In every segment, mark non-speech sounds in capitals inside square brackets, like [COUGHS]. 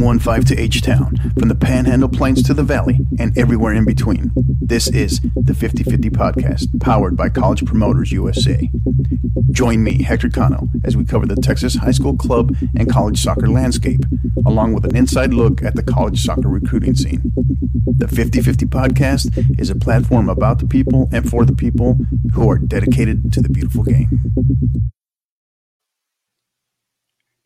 915 to H Town, from the Panhandle Plains to the Valley, and everywhere in between. This is the 50 50 podcast, powered by College Promoters USA. Join me, Hector Cano, as we cover the Texas high school club and college soccer landscape, along with an inside look at the college soccer recruiting scene. The 50 50 podcast is a platform about the people and for the people who are dedicated to the beautiful game.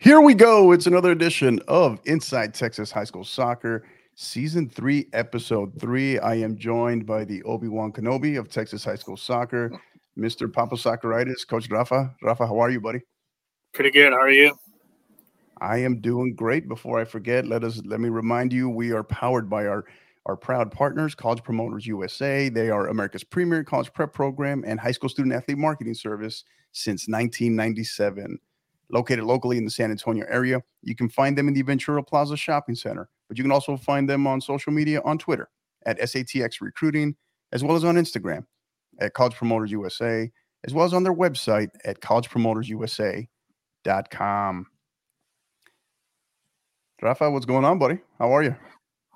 Here we go. It's another edition of Inside Texas High School Soccer, Season 3, Episode 3. I am joined by the Obi Wan Kenobi of Texas High School Soccer, Mr. Papa Socceritis, Coach Rafa. Rafa, how are you, buddy? Pretty good. How are you? I am doing great. Before I forget, let us let me remind you we are powered by our our proud partners, College Promoters USA. They are America's premier college prep program and high school student athlete marketing service since 1997 located locally in the San Antonio area. You can find them in the Ventura Plaza Shopping Center, but you can also find them on social media on Twitter at SATX Recruiting, as well as on Instagram at College Promoters USA, as well as on their website at collegepromotersusa.com. Rafa, what's going on, buddy? How are you?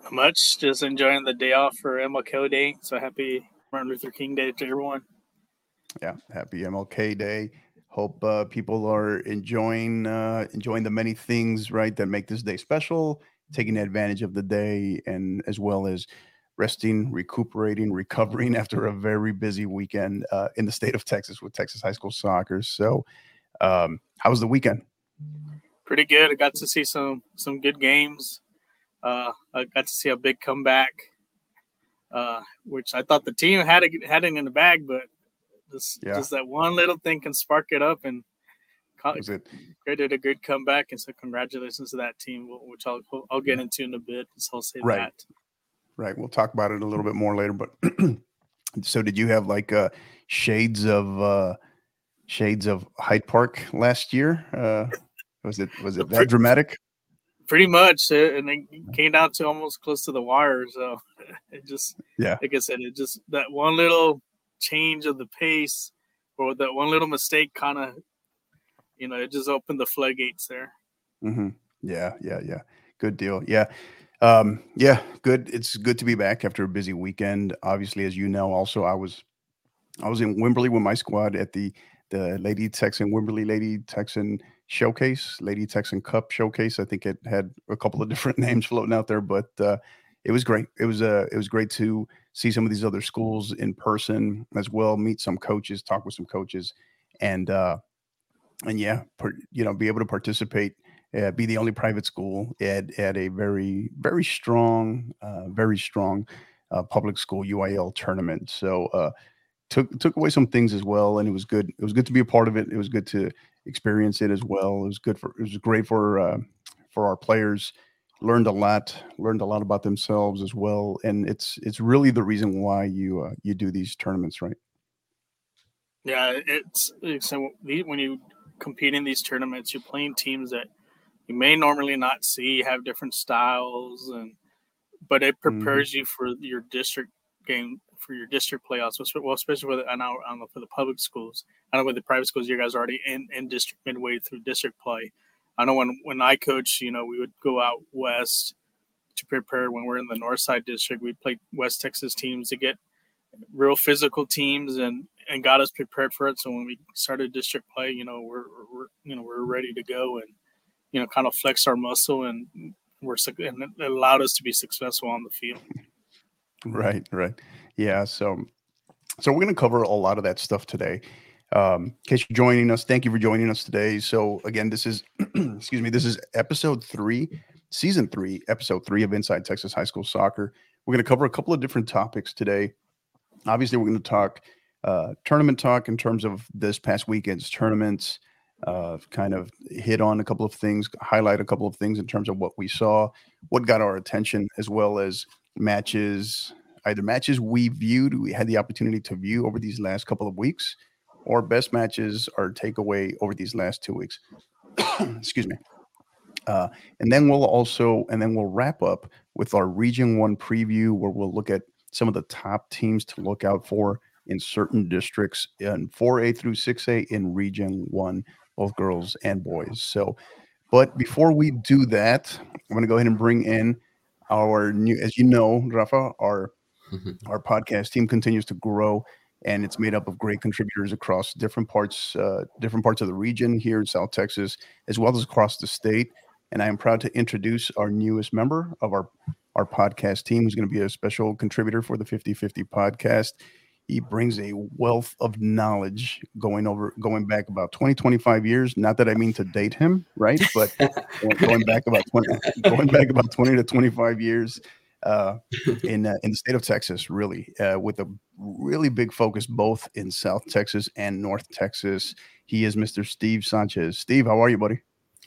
Not much. Just enjoying the day off for MLK Day. So happy Martin Luther King Day to everyone. Yeah, happy MLK Day. Hope uh, people are enjoying uh, enjoying the many things right that make this day special, taking advantage of the day, and as well as resting, recuperating, recovering [LAUGHS] after a very busy weekend uh, in the state of Texas with Texas high school soccer. So, um, how was the weekend? Pretty good. I got to see some some good games. Uh, I got to see a big comeback, uh, which I thought the team had it, had it in the bag, but just yeah. just that one little thing can spark it up and was it created a good comeback. And so congratulations to that team, which I'll I'll get into in a bit. So I'll say right. that. Right. We'll talk about it a little bit more later. But [CLEARS THROAT] so did you have like uh shades of uh shades of Hyde Park last year? Uh was it was it [LAUGHS] that dramatic? Pretty much, and it came down to almost close to the wire. So [LAUGHS] it just, yeah, like I said, it just that one little change of the pace or that one little mistake kind of, you know, it just opened the floodgates there. Mm-hmm. Yeah, yeah, yeah. Good deal. Yeah. Um, yeah, good. It's good to be back after a busy weekend. Obviously, as you know, also I was I was in Wimberley with my squad at the the Lady Texan Wimberley Lady Texan Showcase, Lady Texan Cup Showcase. I think it had a couple of [LAUGHS] different names floating out there, but uh, it was great. It was uh, it was great to see some of these other schools in person as well, meet some coaches, talk with some coaches, and uh, and yeah, per, you know, be able to participate, uh, be the only private school at at a very very strong, uh, very strong uh, public school UIL tournament. So uh, took took away some things as well, and it was good. It was good to be a part of it. It was good to experience it as well. It was good for it was great for uh, for our players learned a lot learned a lot about themselves as well and it's it's really the reason why you uh, you do these tournaments right yeah it's, it's when you compete in these tournaments you're playing teams that you may normally not see have different styles and but it mm-hmm. prepares mm-hmm. you for your district game for your district playoffs well especially the, I know, I know for the public schools I know with the private schools you guys are already in, in district midway through district play I know when when I coach, you know, we would go out west to prepare when we're in the North Side District. We played West Texas teams to get real physical teams and and got us prepared for it. So when we started district play, you know, we're, we're you know we're ready to go and you know kind of flex our muscle and we're and it allowed us to be successful on the field. Right, right, yeah. So so we're going to cover a lot of that stuff today. Um, in case you're joining us, thank you for joining us today. So again, this is [CLEARS THROAT] excuse me, this is episode three, season three, episode three of Inside Texas High School Soccer. We're going to cover a couple of different topics today. Obviously, we're going to talk uh, tournament talk in terms of this past weekend's tournaments. Uh, kind of hit on a couple of things, highlight a couple of things in terms of what we saw, what got our attention, as well as matches, either matches we viewed, we had the opportunity to view over these last couple of weeks, or best matches or takeaway over these last two weeks. [COUGHS] Excuse me. Uh, and then we'll also, and then we'll wrap up with our Region One preview, where we'll look at some of the top teams to look out for in certain districts in 4A through 6A in Region One, both girls and boys. So, But before we do that, I'm going to go ahead and bring in our new, as you know, Rafa, our [LAUGHS] our podcast team continues to grow, and it's made up of great contributors across different parts, uh, different parts of the region here in South Texas, as well as across the state. And I am proud to introduce our newest member of our our podcast team, who's going to be a special contributor for the 50-50 podcast. He brings a wealth of knowledge going over going back about 20 25 years. Not that i mean to date him right? But [LAUGHS] going back about 20 going back about 20 to 25 years uh, [LAUGHS] in uh, in the state of texas really uh, with a really big focus both in south texas and north texas. He is mr steve sanchez. Steve how are you buddy?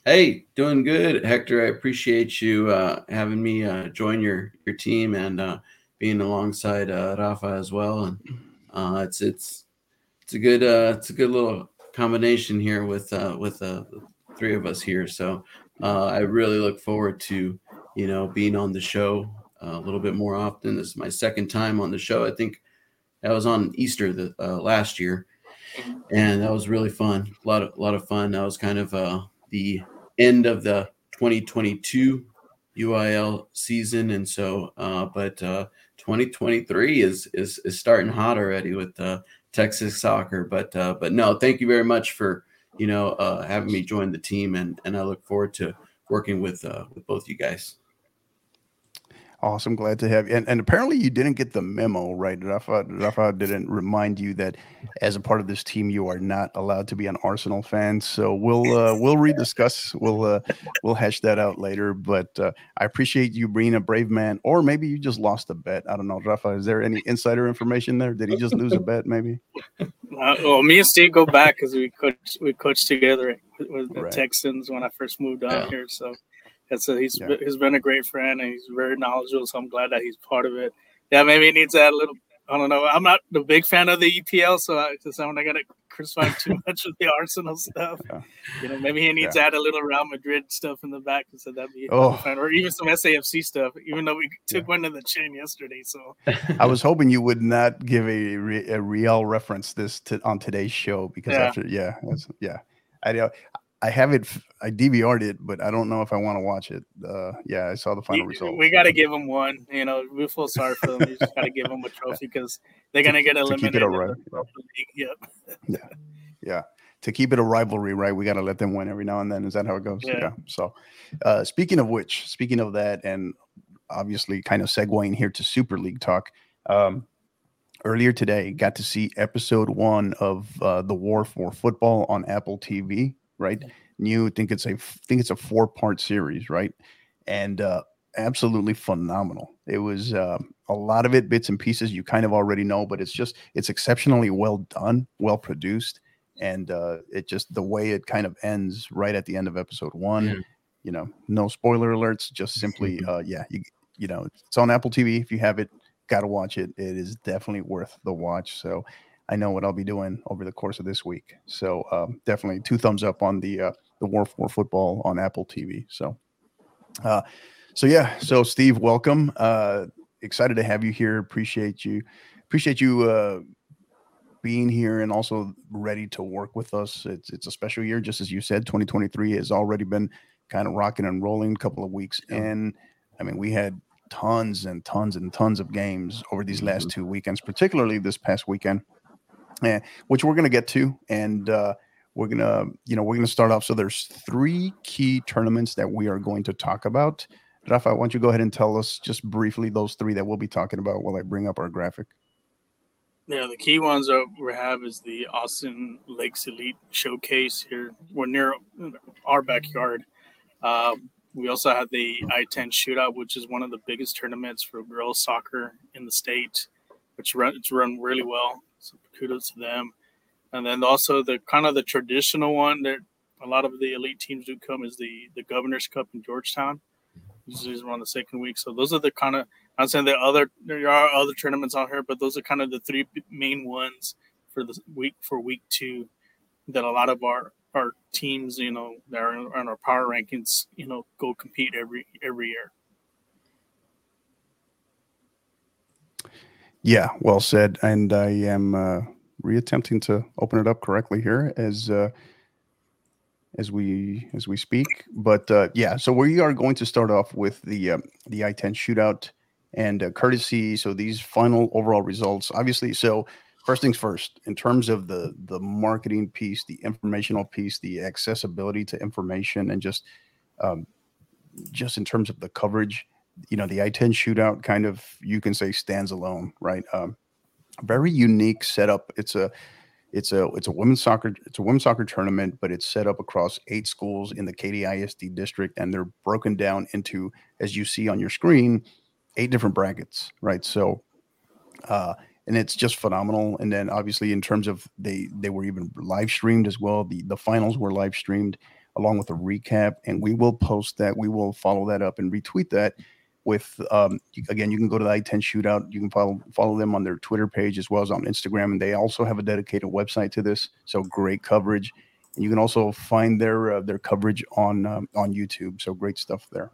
Hey doing good hector. I appreciate you uh, having me uh, join your your team and uh, being alongside rafa as well. And uh, it's it's it's a good uh, it's a good little combination here with uh, with uh, the three of us here. So uh, I really look forward to you know being on the show a little bit more often. This is my second time on the show. I think I was on Easter the uh, last year, and that was really fun. A lot of a lot of fun. That was kind of uh, the end of the 2022 UIL season, and so uh, but uh, 2023 is is is starting hot already with uh, Texas soccer. But uh, but no, thank you very much for you know having me join the team, and and I look forward to working with with both you guys. Awesome. Glad to have you. And, and apparently you didn't get the memo, right? Rafa, Rafa didn't remind you that as a part of this team, you are not allowed to be an Arsenal fan. So we'll uh, we'll rediscuss. We'll uh, we'll hash that out later. But uh, I appreciate you being a brave man, or maybe you just lost a bet. I don't know, Rafa. Is there any insider information there? Did he just lose a bet? Maybe. Uh, well, me and Steve go back because we coached we coached together with the right. Texans when I first moved down yeah. here. So and so he's yeah. he's been a great friend and he's very knowledgeable. So I'm glad that he's part of it. Yeah, maybe he needs to add a little. I don't know. I'm not the big fan of the EPL, so I just I'm not gonna criticize too [LAUGHS] much of the Arsenal stuff. Yeah. You know, maybe he needs yeah. to add a little Real Madrid stuff in the back, so that'd be oh. fun, or even some SAFC stuff. Even though we took one in the chin yesterday, so I was [LAUGHS] hoping you would not give a, a Real reference this to on today's show because after yeah, yeah. I uh, I have it. I DVR'd it, but I don't know if I want to watch it. Uh, yeah, I saw the final result. We got to give them one. You know, we feel sorry for them. We just got to give them a [LAUGHS] trophy because they're gonna get eliminated. To keep it a Yep. yeah, yeah. To keep it a rivalry, right? We got to let them win every now and then. Is that how it goes? Yeah. yeah. So, uh, speaking of which, speaking of that, and obviously, kind of segueing here to Super League talk. Um, earlier today, got to see episode one of uh, the War for Football on Apple TV right? New, think it's a think it's a four part series, right? And uh, absolutely phenomenal. It was uh, a lot of it bits and pieces you kind of already know, but it's just it's exceptionally well done, well produced, and uh, it just the way it kind of ends right at the end of episode one. Yeah. You know, no spoiler alerts, just simply, [LAUGHS] uh, yeah, you you know, it's on Apple TV. If you have it, got to watch it. It is definitely worth the watch. So I know what I'll be doing over the course of this week. So um, definitely two thumbs up on the uh, the War for Football on Apple TV. So, uh, so yeah. So Steve, welcome. Uh, excited to have you here. Appreciate you. Appreciate you uh, being here and also ready to work with us. It's it's a special year, just as you said. 2023 has already been kind of rocking and rolling. A couple of weeks and I mean, we had tons and tons and tons of games over these last mm-hmm. two weekends, particularly this past weekend yeah, which we're going to get to, and uh, we're gonna, you know, we're gonna start off. So there's three key tournaments that we are going to talk about. Rafa, why don't you go ahead and tell us just briefly those three that we'll be talking about while I bring up our graphic. Yeah, the key ones that we have is the Austin Lakes Elite Showcase here. We're near our backyard. Uh, we also have the I-10 Shootout, which is one of the biggest tournaments for girls soccer in the state, which run, it's run really well. So kudos to them. And then also the kind of the traditional one that a lot of the elite teams do come is the the Governor's Cup in Georgetown. Usually is around the second week. So those are the kind of I'm saying there other there are other tournaments out here, but those are kind of the three main ones for the week for week two that a lot of our our teams, you know, that are in our power rankings, you know, go compete every every year. Yeah, well said. And I am uh, reattempting to open it up correctly here as uh, as we as we speak. But uh, yeah, so we are going to start off with the uh, the I-10 shootout and uh, courtesy. So these final overall results, obviously. So first things first, in terms of the the marketing piece, the informational piece, the accessibility to information, and just um, just in terms of the coverage, you know, the I-10 shootout kind of you can say stands alone, right? Um, very unique setup. It's a it's a it's a women's soccer it's a women's soccer tournament, but it's set up across eight schools in the Katy ISD district, and they're broken down into, as you see on your screen, eight different brackets, right? So, uh, and it's just phenomenal. And then obviously in terms of they they were even live streamed as well. The the finals were live streamed along with a recap, and we will post that. We will follow that up and retweet that. With um, again, you can go to the I-10 Shootout. You can follow follow them on their Twitter page as well as on Instagram, and they also have a dedicated website to this. So great coverage, and you can also find their uh, their coverage on um, on YouTube. So great stuff there.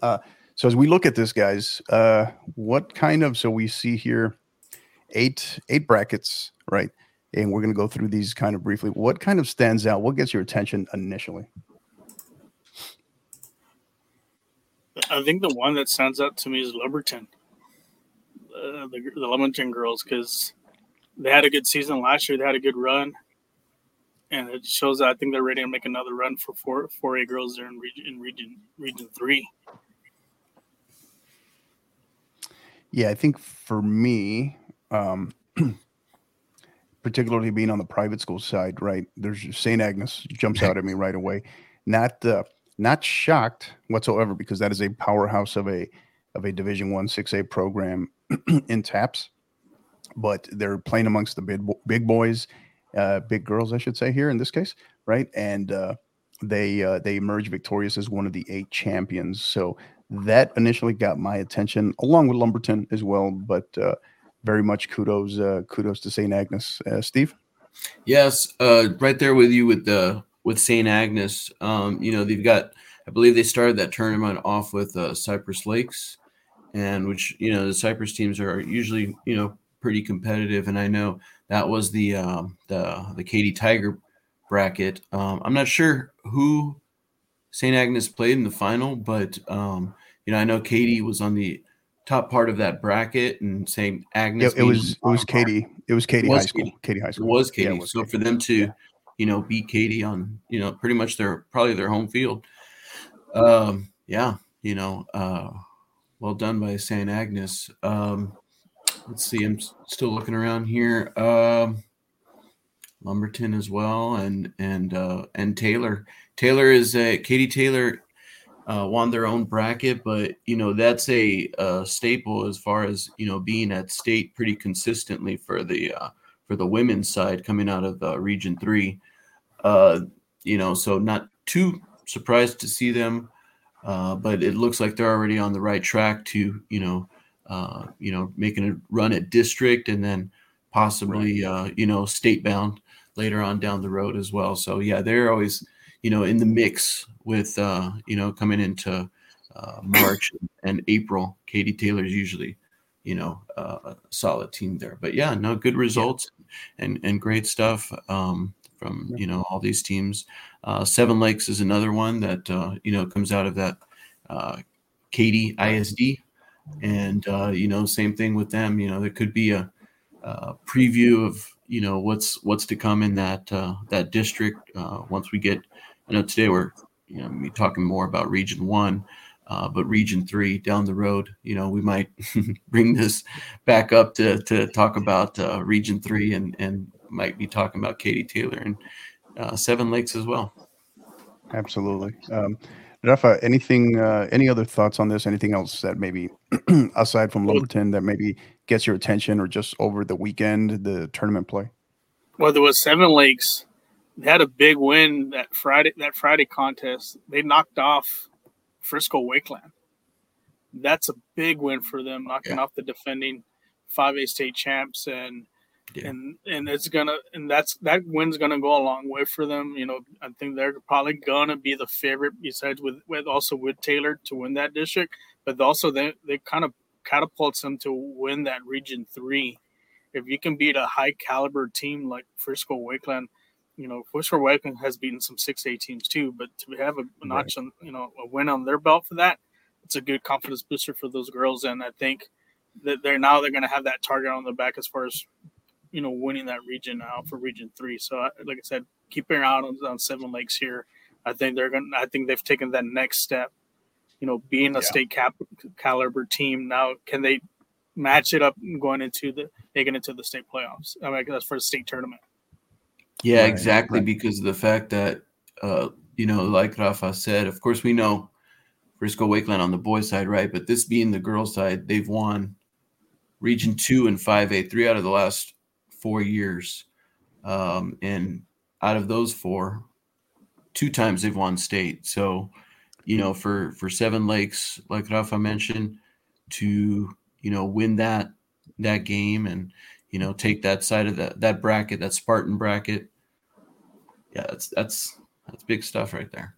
Uh, so as we look at this, guys, uh, what kind of so we see here eight eight brackets, right? And we're going to go through these kind of briefly. What kind of stands out? What gets your attention initially? I think the one that stands out to me is Lumberton, uh, the the Lumberton girls, because they had a good season last year. They had a good run, and it shows that I think they're ready to make another run for four four A girls there in region in region region three. Yeah, I think for me, um, [CLEARS THROAT] particularly being on the private school side, right? There's St. Agnes jumps [LAUGHS] out at me right away. Not uh, not shocked whatsoever because that is a powerhouse of a of a Division One six A program [CLEARS THROAT] in TAPPS, but they're playing amongst the big big boys, uh, big girls, I should say here in this case, right? And uh, they uh, they emerged victorious as one of the eight champions. So that initially got my attention, along with Lumberton as well. But uh, very much kudos, uh, kudos to St. Agnes, uh, Steve. Yes, uh, right there with you with the with St. Agnes. Um, you know they've got, I believe they started that tournament off with uh, Cypress Lakes, and which you know the Cypress teams are usually you know pretty competitive, and I know that was the um, the the Katy Tiger bracket. Um, I'm not sure who St. Agnes played in the final, but um, you know, I know Katy was on the top part of that bracket, and St. Agnes. Yeah, it was it was Katy. It was Katy High School. Katy. Katy High School. It was Katy. Yeah, it was so Katy. for them to, yeah. You know, beat Katy on, you know, pretty much their probably their home field. Um, yeah, you know, uh, well done by St. Agnes. Um, let's see, I'm still looking around here. Um, Lumberton as well, and and uh, and Taylor. Taylor is a Katy Taylor uh, won their own bracket, but you know that's a, a, staple as far as you know being at state pretty consistently for the uh, for the women's side coming out of uh, Region Three. Uh, you know, so not too surprised to see them, uh, but it looks like they're already on the right track to you know uh, you know making a run at district and then possibly right. you know state bound later on down the road as well. So yeah, they're always you know in the mix with uh, you know coming into uh, March and April. Katy Taylor's usually you know uh, a solid team there. But yeah, no good results and and great stuff um, from you know all these teams. Uh, Seven Lakes is another one that uh, you know comes out of that uh, Katy ISD, and uh, you know same thing with them. You know there could be a, a preview of you know what's what's to come in that uh, that district uh, once we get. I know today we're you know, be talking more about Region One, uh, but Region Three down the road, you know, we might [LAUGHS] bring this back up to to talk about uh, Region Three, and and might be talking about Katy Taylor and uh, Seven Lakes as well. Absolutely. Um, Rafa, anything, uh, any other thoughts on this? Anything else that maybe [CLEARS THROAT] aside from Lumberton that maybe gets your attention, or just over the weekend, the tournament play? Well, there was Seven Lakes they had a big win that Friday that Friday contest. They knocked off Frisco Wakeland. That's a big win for them, knocking yeah. off the defending five A state champs and yeah. and and it's gonna and that's that win's gonna go a long way for them. You know, I think they're probably gonna be the favorite besides with with also with Taylor to win that district, but also they they kind of catapults them to win that region three. If you can beat a high caliber team like Frisco Wakeland, you know, Bushra Wakeland has beaten some six A teams too, but to have a notch right. on, you know, a win on their belt for that, it's a good confidence booster for those girls. And I think that they're now they're going to have that target on their back as far as, you know, winning that region now for Region Three. So, like I said, keeping out on, on Seven Lakes here, I think they're going. to I think they've taken that next step. You know, being a yeah. state cap caliber team now, can they match it up going into the making into the state playoffs? I mean, that's for the state tournament. Yeah, right, exactly. Right. Because of the fact that, uh, you know, like Rafa said, of course, we know Frisco Wakeland on the boys' side, right? But this being the girls' side, they've won Region Two and Five A three out of the last four years, um, and out of those four, two times they've won state. So, you know, for for Seven Lakes, like Rafa mentioned, to you know win that that game and you know, take that side of that that bracket, that Spartan bracket. Yeah, that's that's that's big stuff right there.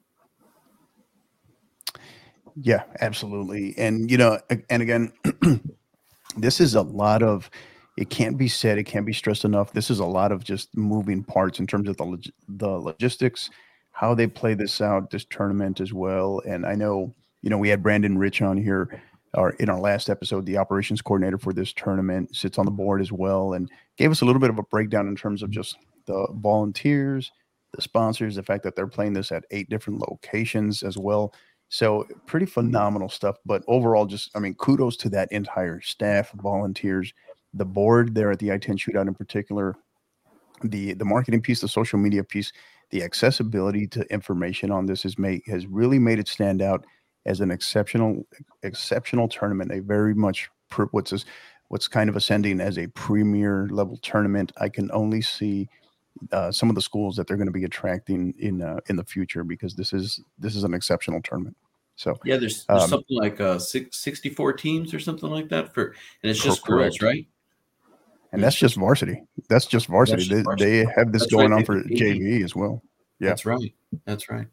Yeah, absolutely. And you know, and again, [CLEARS THROAT] this is a lot of it can't be said, it can't be stressed enough. This is a lot of just moving parts in terms of the log- the logistics, how they play this out, this tournament as well. And I know, you know, we had Brandon Rich on here our in our last episode, the operations coordinator for this tournament sits on the board as well, and gave us a little bit of a breakdown in terms of just the volunteers, the sponsors, the fact that they're playing this at eight different locations as well. So pretty phenomenal stuff. But overall, just I mean, kudos to that entire staff, volunteers, the board there at the I-10 shootout in particular, the the marketing piece, the social media piece, the accessibility to information on this has made has really made it stand out as an exceptional exceptional tournament, a very much what's this, what's kind of ascending as a premier level tournament. I can only see uh, some of the schools that they're going to be attracting in uh, in the future because this is this is an exceptional tournament. So yeah, there's, there's um, something like uh, six, 64 teams or something like that for, and it's just girls, right? And that's just varsity. That's just varsity. That's just varsity. They, they, have this that's going right. on for JV as well. Yeah, that's right. That's right.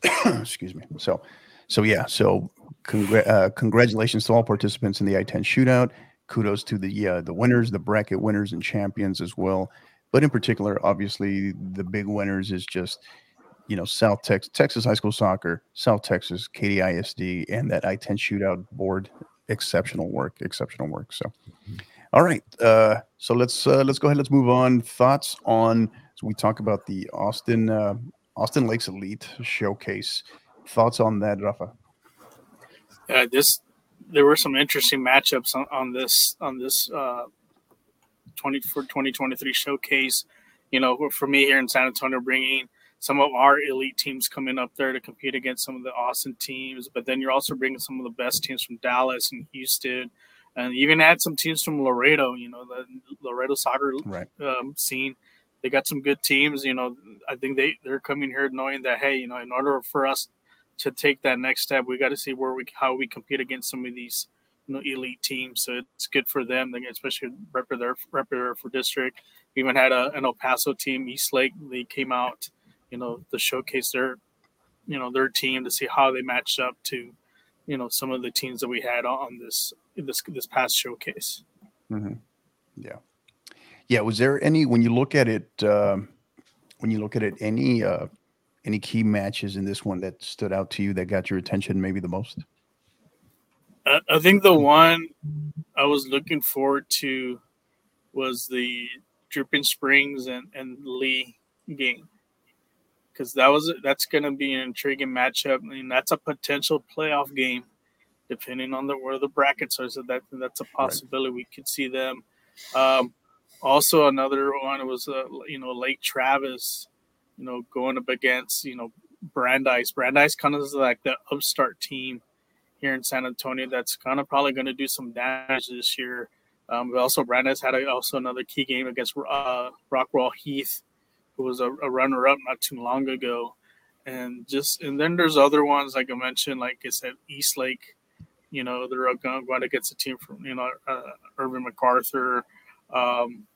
[COUGHS] excuse me. So, so yeah. So, congr- uh, congratulations to all participants in the I-10 shootout. Kudos to the uh, the winners, the bracket winners and champions as well. But in particular, obviously, the big winners is just you know South Texas, Texas high school soccer, South Texas, Katy ISD, and that I-10 shootout board. Exceptional work, exceptional work. So, all right. Uh, so let's uh, let's go ahead. Let's move on. Thoughts on so we talk about the Austin uh, Austin Lakes Elite Showcase. Thoughts on that, Rafa? Yeah, this there were some interesting matchups on, on this on this uh, twenty for twenty twenty three showcase. You know, for me here in San Antonio, bringing some of our elite teams coming up there to compete against some of the Austin teams, but then you're also bringing some of the best teams from Dallas and Houston, and even had some teams from Laredo. You know, the Laredo soccer right. um, scene they got some good teams. You know, I think they they're coming here knowing that hey, you know, in order for us to take that next step, we got to see where we how we compete against some of these you know elite teams. So it's good for them, especially rep their rep for district. We even had a, an El Paso team, East Lake. They came out, you know, to showcase their you know their team to see how they matched up to you know some of the teams that we had on this this this past showcase. Mm-hmm. Yeah. Yeah, was there any when you look at it um, when you look at it any uh, any key matches in this one that stood out to you that got your attention maybe the most? I think the one I was looking forward to was the Dripping Springs and, and Lee game because that was that's going to be an intriguing matchup. I mean, that's a potential playoff game, depending on the where the brackets are. So that that's a possibility. Right. We could see them. Um, also another one was uh, you know Lake Travis, you know going up against you know Brandeis. Brandeis kind of is like the upstart team here in San Antonio that's kind of probably going to do some damage this year. Um, but also Brandeis had a, also another key game against uh, Rockwall Heath, who was a, a runner-up not too long ago. And just and then there's other ones like I mentioned, like I said, East Lake. You know they're going, against a team from you know uh, MacArthur. Um,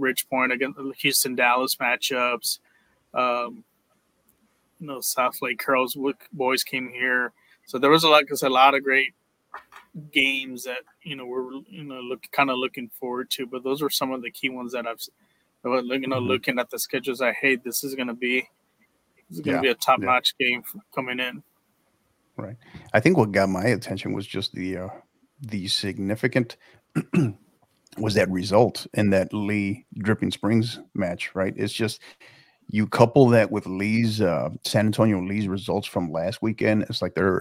Ridge Point against the Houston Dallas matchups. Um, you know, Southlake Carroll's boys came here, so there was a lot, cause a lot of great games that you know we're you know look kind of looking forward to. But those are some of the key ones that I've you know, Mhm. looking at the schedules, I hate this is going to be this is going to Yeah, be a top notch game coming in. Right. I think what got my attention was just the uh, the significant was that result in that Lee Dripping Springs match, right? It's just you couple that with Lee's uh, San Antonio Lee's results from last weekend. It's like they're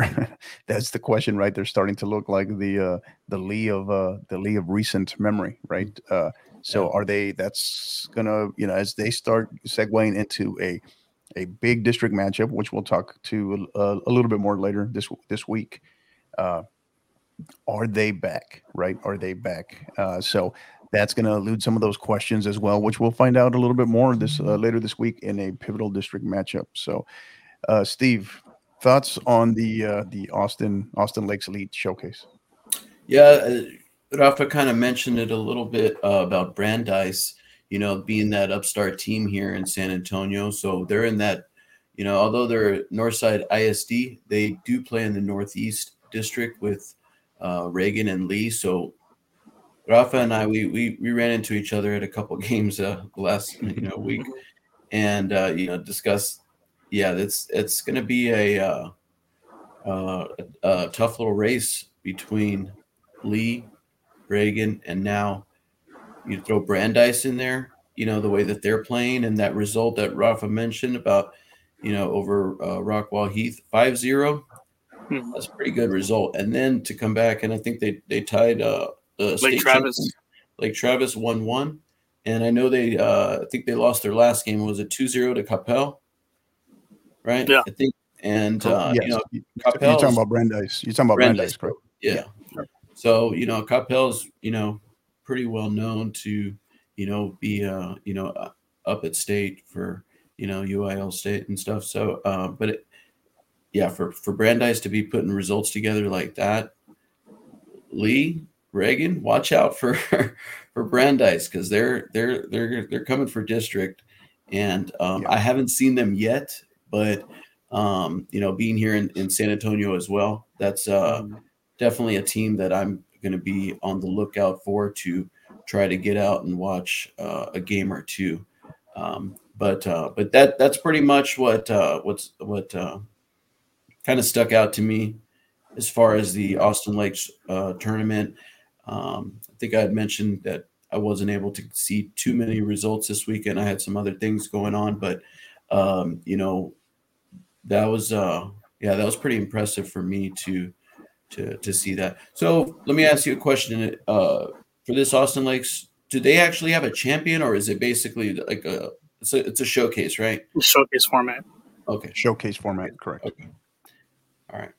[LAUGHS] that's the question, right? They're starting to look like the uh, the Lee of uh, the Lee of recent memory, right? Uh, so are they? That's gonna you know as they start segueing into a a big district matchup, which we'll talk to uh, a little bit more later this this week. Uh, are they back? Right? Are they back? Uh, so that's going to elude some of those questions as well, which we'll find out a little bit more this uh, later this week in a pivotal district matchup. So, uh, Steve, thoughts on the uh, the Austin Austin Lakes Elite Showcase? Yeah, uh, Rafa kind of mentioned it a little bit uh, about Brandeis, you know, being that upstart team here in San Antonio. So they're in that, you know, although they're Northside ISD, they do play in the Northeast district with uh, Reagan and Lee. So Rafa and I, we, we we ran into each other at a couple [LAUGHS] games uh, last you know week, and uh, you know discussed. Yeah, it's it's going to be a, uh, uh, a tough little race between Lee, Reagan, and now you throw Brandeis in there. You know the way that they're playing and that result that Rafa mentioned about you know over uh, Rockwall Heath 5-0. Mhm. That's a pretty good result. And then to come back and I think they they tied uh, the Lake Travis. champion, Lake Travis one one. And I know they uh, I think they lost their last game. Was it 2-0 to Capel? Right? Yeah. I think and uh, yes, you know you- you're talking about Brandeis. You're talking about Brandeis, correct? yeah. So, you know, Capel's, you know, pretty well known to, you know, be, uh, you know, uh, up at state for, you know, UIL state and stuff. So, uh, but it, yeah, for, for Brandeis to be putting results together like that, Lee, Reagan, watch out for, [LAUGHS] for Brandeis because they're, they're, they're, they're coming for district. And um, Yeah. I haven't seen them yet, but, um, you know, being here in, in San Antonio as well, that's, uh, definitely a team that I'm going to be on the lookout for to try to get out and watch uh, a game or two. Um, but uh, but that that's pretty much what uh, what's what uh, kind of stuck out to me as far as the Austin Lakes uh, tournament. Um, I think I had mentioned that I wasn't able to see too many results this weekend. I had some other things going on, but um, you know that was uh, yeah that was pretty impressive for me to to to see that. So let me ask you a question. Uh, for this Austin Lakes, do they actually have a champion, or is it basically like a it's a, it's a showcase, right? Showcase format. Okay, Showcase format, correct? okay, all right.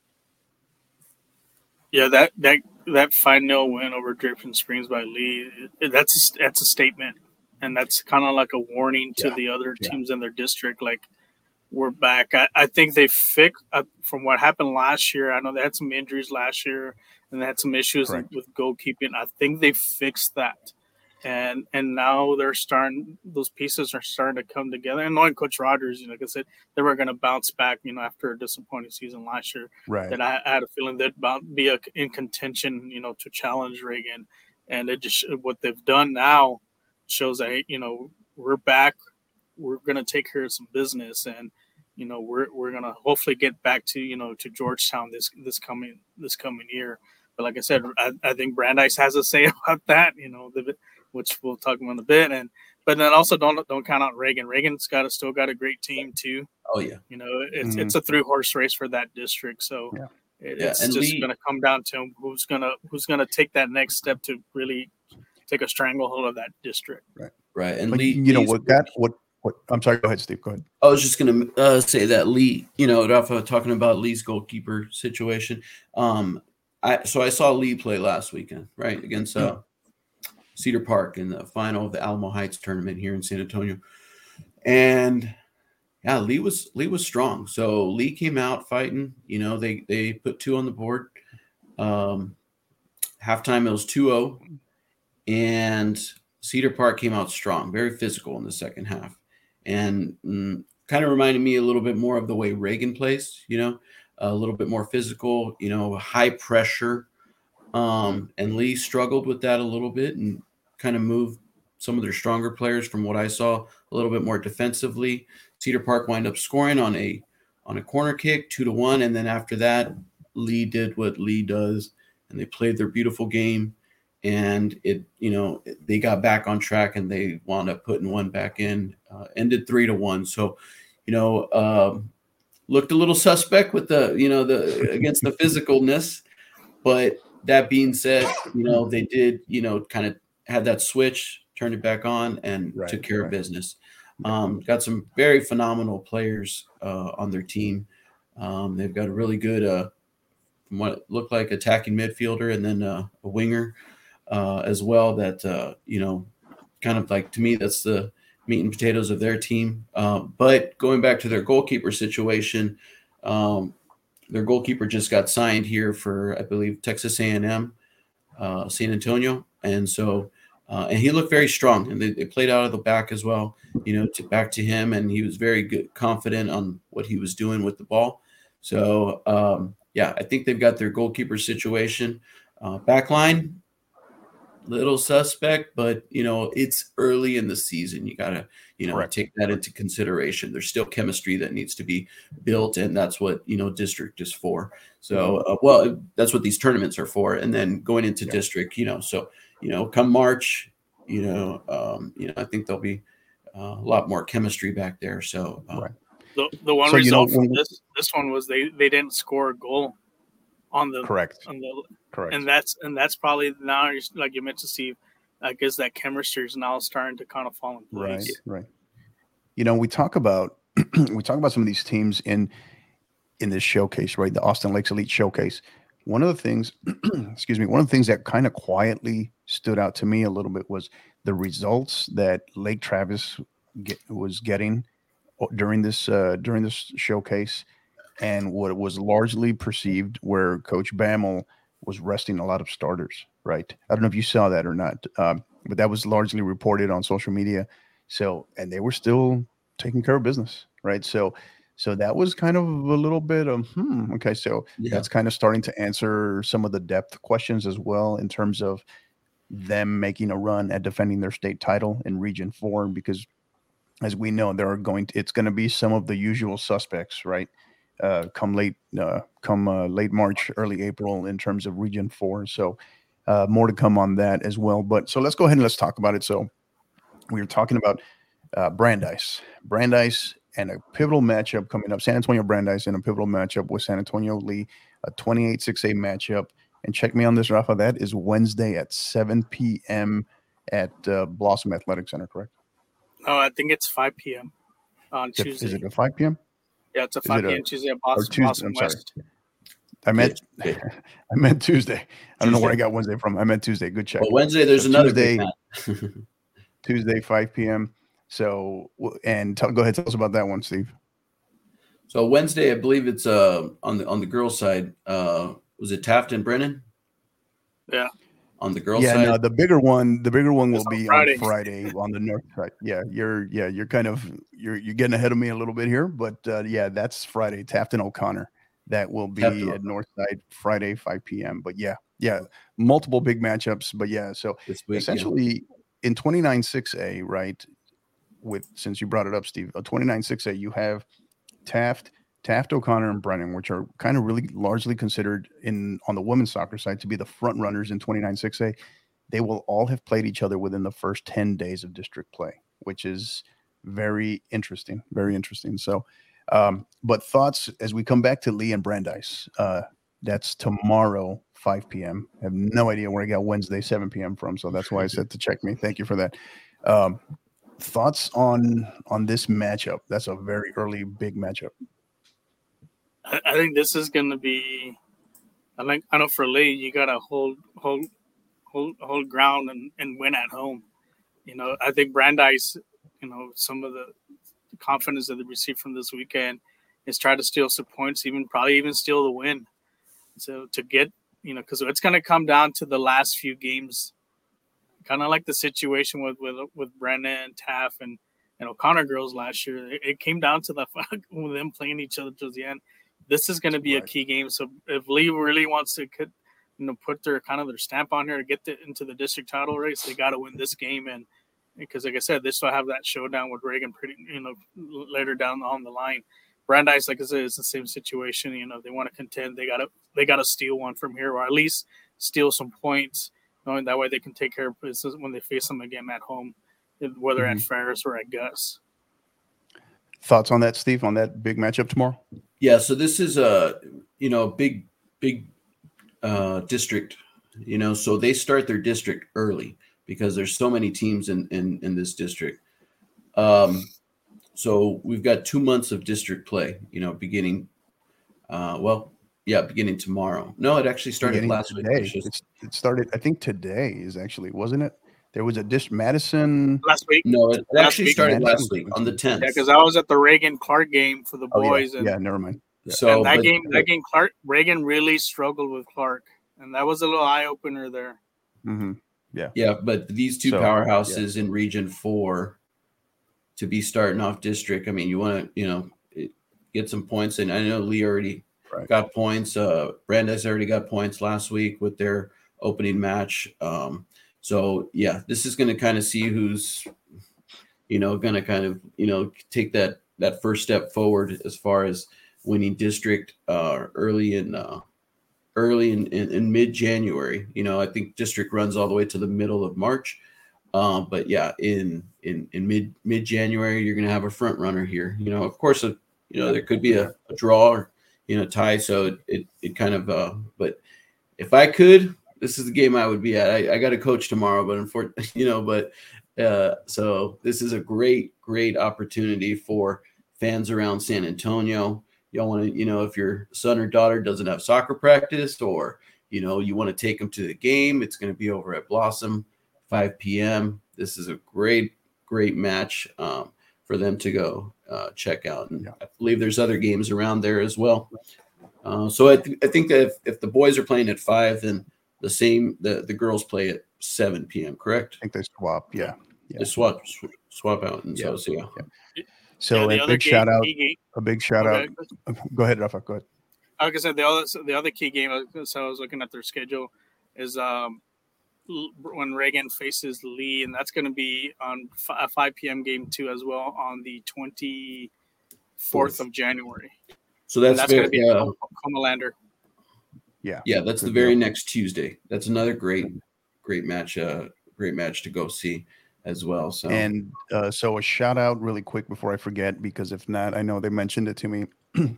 Yeah, that that that five 0 win over Dripping Springs by Lee. That's that's a statement, and that's kind of like a warning to Yeah, the other yeah. teams in their district. Like we're back. I, I think they fixed uh, from what happened last year. I know they had some injuries last year, and they had some issues Correct. with goalkeeping. I think they fixed that, and and now they're starting. Those pieces are starting to come together. And knowing Coach Rogers, you know, like I said, they were going to bounce back. You know, after a disappointing season last year Right. that I, I had a feeling they'd about be a, in contention, you know, to challenge Reagan. And it just what they've done now shows that you know we're back. We're gonna take care of some business, and you know we're we're gonna hopefully get back to you know to Georgetown this this coming this coming year. But like I said, I, I think Brandeis has a say [LAUGHS] about that. You know, the, which we'll talk about in a bit. And but then also don't don't count out Reagan. Reagan's got a, still got a great team too. Oh yeah, You know, it's Mhm. it's a three horse race for that district. So Yeah. it, Yeah, it's and just Lee- going to come down to who's gonna who's gonna take that next step to really take a stranglehold of that district. right. Right. And Like, Lee, you know Lee's- what got what what I'm sorry, go ahead, Steve. Go ahead. I was just gonna uh, say that Lee, you know, Rafa talking about Lee's goalkeeper situation. Um, I so I saw Lee play last weekend, right, against uh, Cedar Park in the final of the Alamo Heights tournament here in San Antonio, and yeah, Lee was Lee was strong. So Lee came out fighting. You know, they they put two on the board. Um, halftime it was 2-0, and Cedar Park came out strong, very physical in the second half and mm, kind of reminded me a little bit more of the way Reagan plays, you know, a little bit more physical, you know, high pressure. Um, and Lee struggled with that a little bit and kind of move some of their stronger players from what I saw, a little bit more defensively. Cedar Park wind up scoring on a on a corner kick, two to one, and then after that, Lee did what Lee does, and they played their beautiful game, and it you know they got back on track and they wound up putting one back in, uh, ended three to one. So, you know, um, looked a little suspect with the you know the against the physicalness, but that being said, you know they did you know kind of have that switch turned it back on, and right, took care right. of business. Um, got some very phenomenal players uh, on their team. Um, they've got a really good, uh, from what looked like attacking midfielder, and then uh, a winger uh, as well. That uh, you know, kind of like to me, that's the meat and potatoes of their team. Uh, but going back to their goalkeeper situation, um, their goalkeeper just got signed here for, I believe, Texas A&M, San Antonio, and so uh, and he looked very strong, and they, played out of the back as well. You know, to back to him, and he was very good, confident on what he was doing with the ball. So, um, yeah, I think they've got their goalkeeper situation. Uh, backline, little suspect, but you know, it's early in the season. You gotta, you know, Correct. take that into consideration. There's still chemistry that needs to be built, and that's what you know, district is for. So, uh, well, that's what these tournaments are for. And then going into yeah. district, you know, so you know, come March, you know, um, you know, I think there'll be uh, a lot more chemistry back there. So, um, right. the, the one so, result you know, from this this one was they they didn't score a goal on the correct on the correct, and that's and that's probably now like you mentioned, Steve. I guess that chemistry is now starting to kind of fall in place. Right, right. You know, we talk about [CLEARS THROAT] we talk about some of these teams in in this showcase, right? The Austin Lakes Elite Showcase. One of the things, [CLEARS THROAT] excuse me, one of the things that kind of quietly stood out to me a little bit was the results that Lake Travis get, was getting during this uh, during this showcase, and what was largely perceived where Coach Bammel was resting a lot of starters. Right, I don't know if you saw that or not, um, but that was largely reported on social media. So, and they were still taking care of business. Right, so so that was kind of a little bit of hmm. Okay, so yeah. that's kind of starting to answer some of the depth questions as well in terms of them making a run at defending their state title in Region Four because, as we know, there are going to, it's going to be some of the usual suspects, right? Uh, come late, uh, come uh, late March, early April in terms of Region Four. So uh, more to come on that as well. But so let's go ahead and let's talk about it. So we were talking about uh, Brandeis. Brandeis and a pivotal matchup coming up. San Antonio Brandeis in a pivotal matchup with San Antonio Lee, a 28 6A matchup. And check me on this, Rafa. That is Wednesday at 7 p.m. at uh, Blossom Athletic Center, correct? Oh, I think it's 5 p.m. on Tuesday. Is it a 5 p.m.? Yeah, it's a 5 p.m. Tuesday at Blossom, Tuesday, Blossom West. I meant [LAUGHS] I meant Tuesday. I don't know where I got Wednesday from. I meant Tuesday. Good check. Well, Wednesday, there's so another Tuesday. [LAUGHS] Tuesday, 5 p.m. So, and tell, go ahead, tell us about that one, Steve. So Wednesday, I believe it's uh on the on the girls' side. Uh, was it Taft and Brennan? Yeah. On the girls' yeah, side. no, the bigger one, the bigger one will be Friday. on Friday on the north side. Yeah, you're yeah, you're kind of you're you're getting ahead of me a little bit here, but uh, yeah, that's Friday. Taft and O'Connor. That will be Taft at North Side Friday, 5 p.m. But yeah, yeah, multiple big matchups. But yeah, so week, essentially yeah. in 29 6A, right? With since you brought it up, Steve, a 29 6A, you have Taft, Taft, O'Connor, and Brennan, which are kind of really largely considered in on the women's soccer side to be the front runners in 29 6A. They will all have played each other within the first 10 days of district play, which is very interesting. Very interesting. So, um, but thoughts as we come back to Lee and Brandeis. Uh, that's tomorrow, 5 p.m. I have no idea where I got Wednesday, 7 p.m. from. So that's why I said to check me. Thank you for that. Um, thoughts on on this matchup? That's a very early big matchup. I, I think this is going to be. I think I know for Lee, you got to hold hold hold hold ground and, and win at home. You know, I think Brandeis. You know, some of the confidence that they received from this weekend is try to steal some points, even probably even steal the win. So to get you know, because it's going to come down to the last few games kind of like the situation with with with Brennan, Taft, and and O'Connor girls last year. It, it came down to the [LAUGHS] with them playing each other towards the end. This is going to be right. a key game. So if Lee really wants to, you know, put their kind of their stamp on here to get the, into the district title race, they got to win this game and because, like I said, they still have that showdown with Reagan pretty, you know, later down on the line. Brandeis, like I said, is the same situation. You know, they want to contend. They gotta they gotta steal one from here, or at least steal some points, knowing that way they can take care of business when they face them again at home, whether mm-hmm. at Farris or at Gus. Thoughts on that, Steve? On that big matchup tomorrow? Yeah. So this is a you know big big uh, district. You know, so they start their district early because there's so many teams in in, in this district. Um, so we've got two months of district play, you know, beginning, uh, well, yeah, beginning tomorrow. No, it actually started beginning last today. week. Just... It started, I think today is actually, wasn't it? There was a dish Madison last week. No, it actually week. started Madison. last week on the 10th. Yeah, because I was at the Reagan Clark game for the boys. Oh, yeah. And, yeah, never mind. Yeah. So and that but, game, that game, Clark Reagan really struggled with Clark, and that was a little eye opener there. Mm-hmm. Yeah, yeah, but these two so, powerhouses yeah. in Region Four to be starting off district. I mean, you want to, you know, get some points. And I know Lee already right. got points. Uh, Brandeis already got points last week with their opening match. Um, so yeah, this is going to kind of see who's, you know, going to kind of, you know, take that that first step forward as far as winning district uh, early in uh, early in, in, in mid January. You know, I think district runs all the way to the middle of March. Um, but yeah, in in in mid mid January, you're going to have a front runner here. You know, of course, a, you know there could be a, a draw or you know tie. So it it, kind of. Uh, but if I could, this is the game I would be at. I, I got a coach tomorrow, but unfortunately, [LAUGHS] you know, but uh, so this is a great great opportunity for fans around San Antonio. Y'all want to, you know, if your son or daughter doesn't have soccer practice, or you know, you want to take them to the game, it's going to be over at Blossom 5 p.m. This is a great, great match um, for them to go uh, check out. And yeah. I believe there's other games around there as well. Uh, so I, th- I think that if, if the boys are playing at five, then the same the, the girls play at 7 p.m. Correct? I think they swap. Yeah, yeah. they swap swap out, and yeah. so, so yeah. yeah. So yeah, a big shout out, game, a big shout okay. out. Go ahead, Rafa. Go ahead. Like I said, the other the other key game. Uh, so I was looking at their schedule is um when Reagan faces Lee, and that's going to be on a 5 p.m. game too as well on the 24th of January. So that's, that's going to be uh, Comalander. Yeah, yeah, that's the very next Tuesday. That's another great, great match. Uh, great match to go see as well. So and uh, so a shout out really quick before I forget because if not, I know they mentioned it to me. [CLEARS THROAT]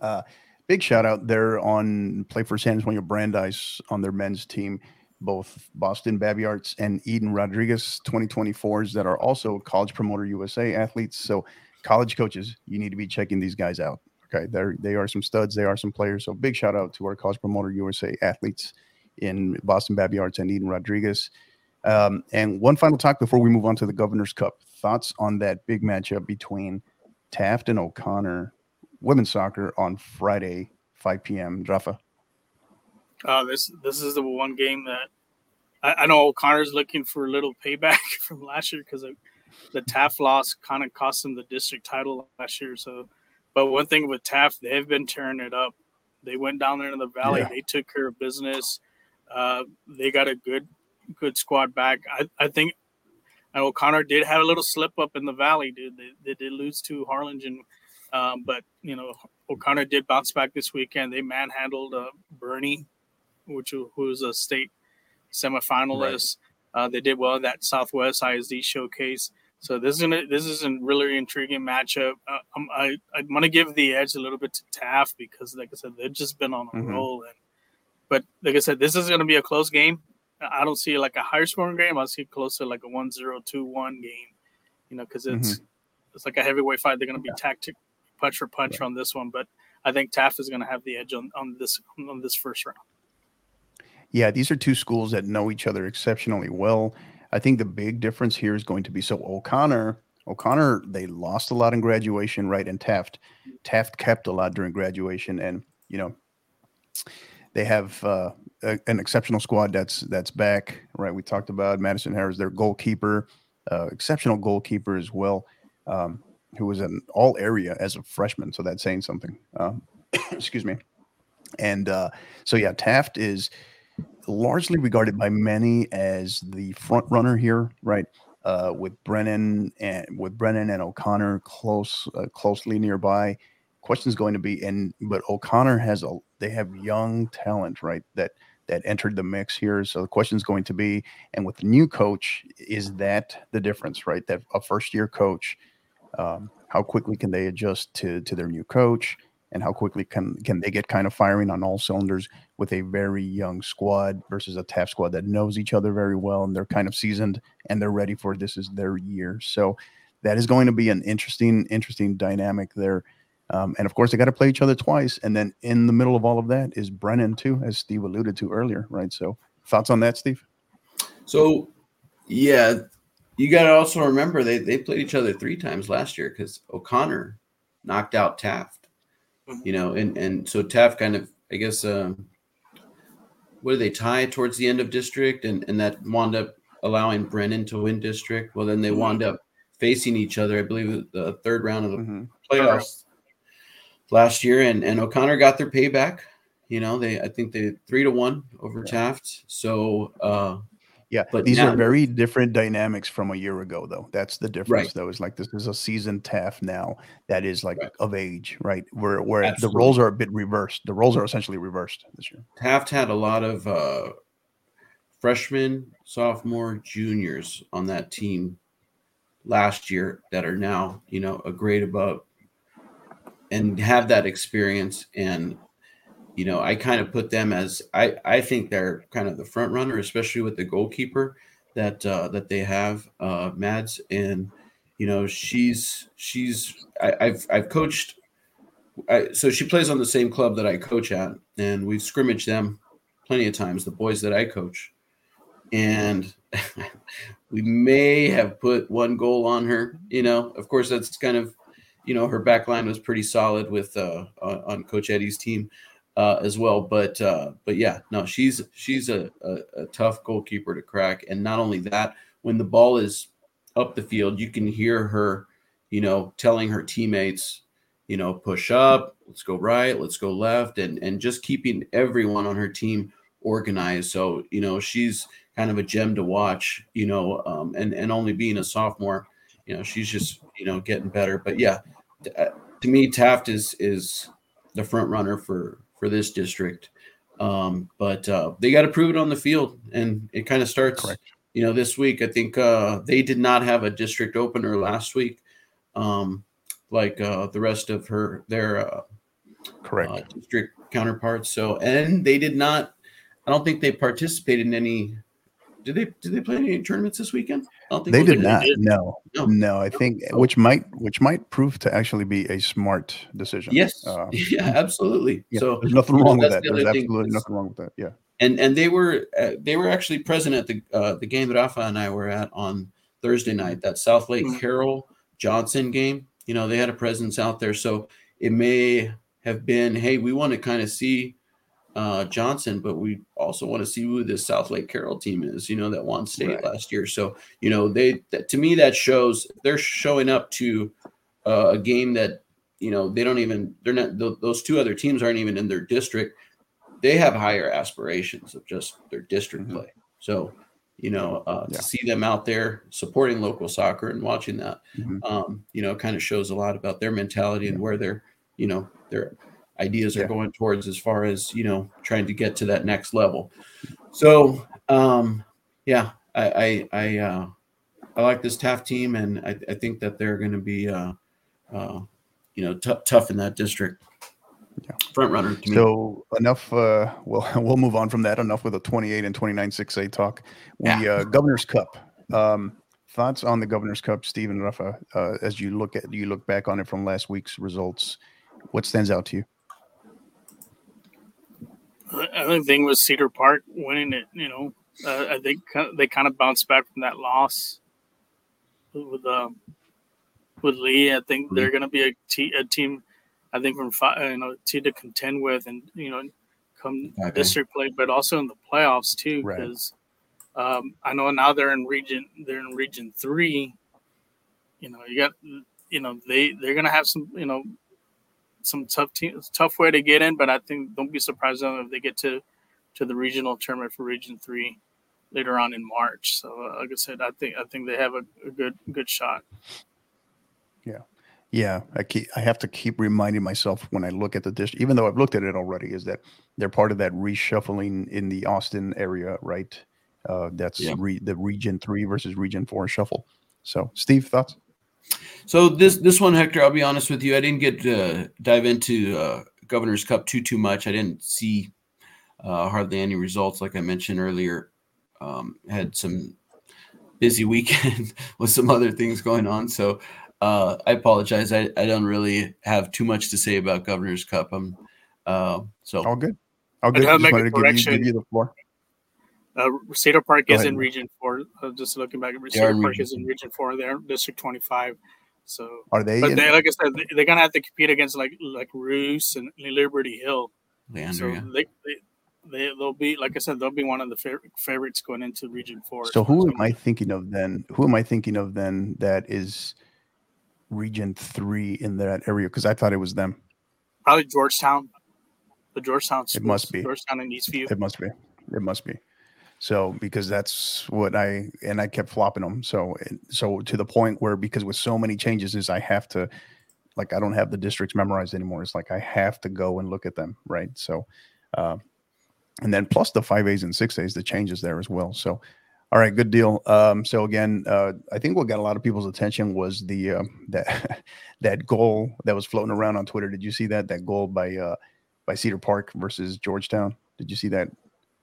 uh, big shout out there on play for San Antonio Brandeis on their men's team both Boston Babiarts and Eden Rodriguez 2024s that are also College Promoter USA athletes. So, college coaches, you need to be checking these guys out. Okay, they're they are some studs, they are some players. So, big shout out to our College Promoter USA athletes in Boston Babiarts and Eden Rodriguez. Um, and one final talk before we move on to the Governor's Cup. Thoughts on that big matchup between Taft and O'Connor women's soccer on Friday, 5 p.m. Rafa. Uh, this this is the one game that I, I know O'Connor's looking for a little payback [LAUGHS] from last year because the Taft loss kind of cost them the district title last year. So, but one thing with Taft, they've been tearing it up. They went down there in the valley. Yeah. They took care of business. Uh, they got a good good squad back. I, I think O'Connor did have a little slip up in the valley, dude. They, they did lose to Harlingen, um, but you know O'Connor did bounce back this weekend. They manhandled uh, Boerne which who's a state semifinalist. Right. Uh, they did well in that Southwest ISD showcase. So this is a, this is a really intriguing matchup. Uh, I'm, I I'm gonna give the edge a little bit to Taft because, like I said, they've just been on a mm-hmm. roll. And but like I said, this is gonna be a close game. I don't see like a higher scoring game. I see closer like a 1-0, 2-1 game. You know, because it's mm-hmm. it's like a heavyweight fight. They're gonna be yeah. tactic punch for punch right. on this one, but I think Taft is gonna have the edge on, on this on this first round yeah, these are two schools that know each other exceptionally well. I think the big difference here is going to be so O'Connor. O'Connor, they lost a lot in graduation, right? And Taft, Taft kept a lot during graduation, and you know, they have uh, a, an exceptional squad that's that's back, right? We talked about Madison Harris, their goalkeeper, uh, exceptional goalkeeper as well, um, who was an all area as a freshman, so that's saying something. Um, [COUGHS] excuse me. And uh, so yeah, Taft is largely regarded by many as the front runner here, right? uh, with Brennan and with Brennan and O'Connor close uh, closely nearby. Question is going to be, and but O'Connor has a they have young talent, right? That that entered the mix here. So the question is going to be, and with the new coach, is that the difference, right? That a first year coach, um, how quickly can they adjust to to their new coach? And how quickly can can they get kind of firing on all cylinders with a very young squad versus a Taft squad that knows each other very well and they're kind of seasoned and they're ready for this is their year. So that is going to be an interesting interesting dynamic there. Um, and of course, they got to play each other twice. And then in the middle of all of that is Brennan too, as Steve alluded to earlier, right? So thoughts on that, Steve? So yeah, you got to also remember they they played each other three times last year because O'Connor knocked out Taft Mm-hmm. you know, and and so Taft kind of, I guess, um, what do they tie towards the end of district, and and that wound up allowing Brennan to win district. Well, then they mm-hmm. wound up facing each other. I believe the third round of the mm-hmm. playoffs last year, and and O'Connor got their payback. You know, they I think they three to one over yeah. Taft. So uh, yeah, but these now, are very different dynamics from a year ago, though. That's the difference, right. though. Is like this is a seasoned Taft now that is like right. of age, right? Where where Absolutely. the roles are a bit reversed. The roles are essentially reversed this year. Taft had a lot of uh, freshmen, sophomore, juniors on that team last year that are now, you know, a grade above and have that experience and you know, I kind of put them as I I think they're kind of the front runner, especially with the goalkeeper that uh, that they have, uh, Mads, and you know she's she's I, have I've coached. I, so she plays on the same club that I coach at, and we've scrimmaged them plenty of times. The boys that I coach, and [LAUGHS] we may have put one goal on her. You know, of course, that's kind of you know her back line was pretty solid with uh, on Coach Eddie's team uh, as well. But uh, but yeah, no, she's she's a, a, a, tough goalkeeper to crack. And not only that, when the ball is up the field, you can hear her, you know, telling her teammates, you know, push up, let's go right, let's go left, and and just keeping everyone on her team organized. So you know, she's kind of a gem to watch. You know, um, and and only being a sophomore, you know, she's just you know getting better. But yeah, to, uh, to me, Taft is is the front runner for for this district. Um, but uh, they got to prove it on the field, and it kind of starts, Correct. you know, this week. I think uh, they did not have a district opener last week, um, like uh, the rest of her their uh, correct uh, district counterparts. So, and they did not. I don't think they participated in any. Did they? Did they play any tournaments this weekend? they did not. Did. No, no, no, I think oh. which might which might prove to actually be a smart decision. Yes. Uh, [LAUGHS] yeah, absolutely. Yeah, so there's nothing wrong with that. The there's absolutely nothing wrong with that. Yeah. And and they were uh, they were actually present at the uh, the game that Rafa and I were at on Thursday night. That Southlake mm-hmm. Carroll Johnson game. You know, they had a presence out there, so it may have been, hey, we want to kind of see uh, Johnson, but we also want to see who this Southlake Carroll team is. You know that won state right. last year, so you know they that, to me that shows they're showing up to uh, a game that you know they don't even they're not th- those two other teams aren't even in their district. They have higher aspirations of just their district mm-hmm. play. So you know uh, yeah. to see them out there supporting local soccer and watching that, mm-hmm. um, you know, kind of shows a lot about their mentality and where they're you know they're ideas are going towards as far as you know trying to get to that next level. So um yeah i i i, uh, I like this Taft team and i, I think that they're going to be uh uh you know t- tough in that district. Yeah. front runner to me. So enough uh well [LAUGHS] we'll move on from that. Enough with a 28 and 29 6a talk. We yeah. uh governor's cup. Um thoughts on the governor's cup stephen rafa? Uh, as you look at you look back on it from last week's results what stands out to you I think thing was Cedar Park winning it. You know, uh, I think they kind of bounced back from that loss with um, with Lee. I think they're going to be a, t- a team. I think from five, you know, team to contend with, and you know, come okay. district play, but also in the playoffs too. Because right. um, I know now they're in region they're in region three. You know, you got you know they they're going to have some you know some tough team, tough way to get in. But I think don't be surprised if they get to to the regional tournament for Region Three. later on in March. So, uh, like I said, I think I think they have a, a good good shot. Yeah, yeah. I keep I have to keep reminding myself when I look at the district, even though I've looked at it already, is that they're part of that reshuffling in the Austin area, right? Uh, that's Yeah. re, the Region Three versus Region Four shuffle. So, Steve, thoughts? So this this one, Hector, I'll be honest with you, I didn't get to dive into uh, Governor's Cup too too much. I didn't see uh, hardly any results, like I mentioned earlier. Um, had some busy weekend [LAUGHS] with some other things going on, so uh, I apologize. I, I don't really have too much to say about Governor's Cup. I'm uh, so All good. All good. I'll make a wanted to give you, give you the floor. Uh, Cedar Park Go is ahead. in Region Four. Uh, just looking back, are Cedar Park Region is in Region Four. They're District Twenty Five. So, Are they? but in- they, like I said, they- they're gonna have to compete against like like Rouse and Liberty Hill. Leander, so yeah. they, they they they'll be like I said, they'll be one of the fav- favorites going into Region Four. So who am I thinking of then? Who am I thinking of then that is region three in that area? Because I thought it was them. Probably Georgetown. The Georgetown. It must be. Georgetown and Eastview. It must be. It must be. So because that's what I and I kept flopping them. So so to the point where because with so many changes is I have to like I don't have the districts memorized anymore. It's like I have to go and look at them, right? So uh, and then plus the five A's and six A's, the changes there as well. So all right, good deal. Um, so again, uh, I think what got a lot of people's attention was the uh, [LAUGHS] that that goal that was floating around on Twitter. Did you see that that goal by uh, by Cedar Park versus Georgetown? Did you see that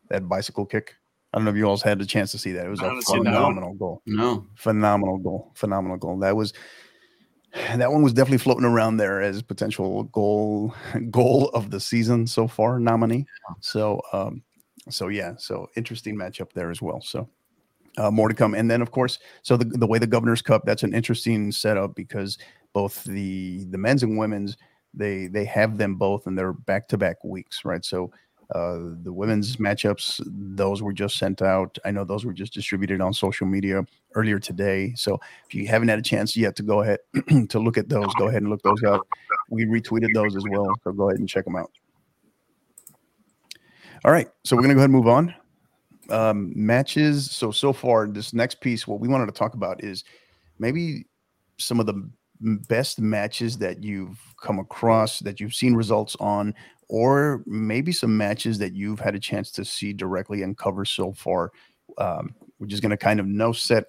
that bicycle kick? I don't know if you all had the chance to see that. It was a haven't one. phenomenal goal. No, Phenomenal goal. Phenomenal goal. That was that one was definitely floating around there as potential goal [LAUGHS] goal of the season so far nominee. So um so yeah, so interesting matchup there as well. So uh, more to come. And then of course, so the, the way the Governor's Cup, that's an interesting setup because both the the men's and women's they they have them both in their back to back weeks, right? So uh, the women's matchups, those were just sent out. I know those were just distributed on social media earlier today. So if you haven't had a chance yet to go ahead [CLEARS THROAT] to look at those, go ahead and look those up. We retweeted those as well. So go ahead and check them out. All right. So we're going to go ahead and move on. Um, matches. So, so far, this next piece, what we wanted to talk about is maybe some of the best matches that you've come across, that you've seen results on, or maybe some matches that you've had a chance to see directly and cover so far. Um, we're just going to kind of no set,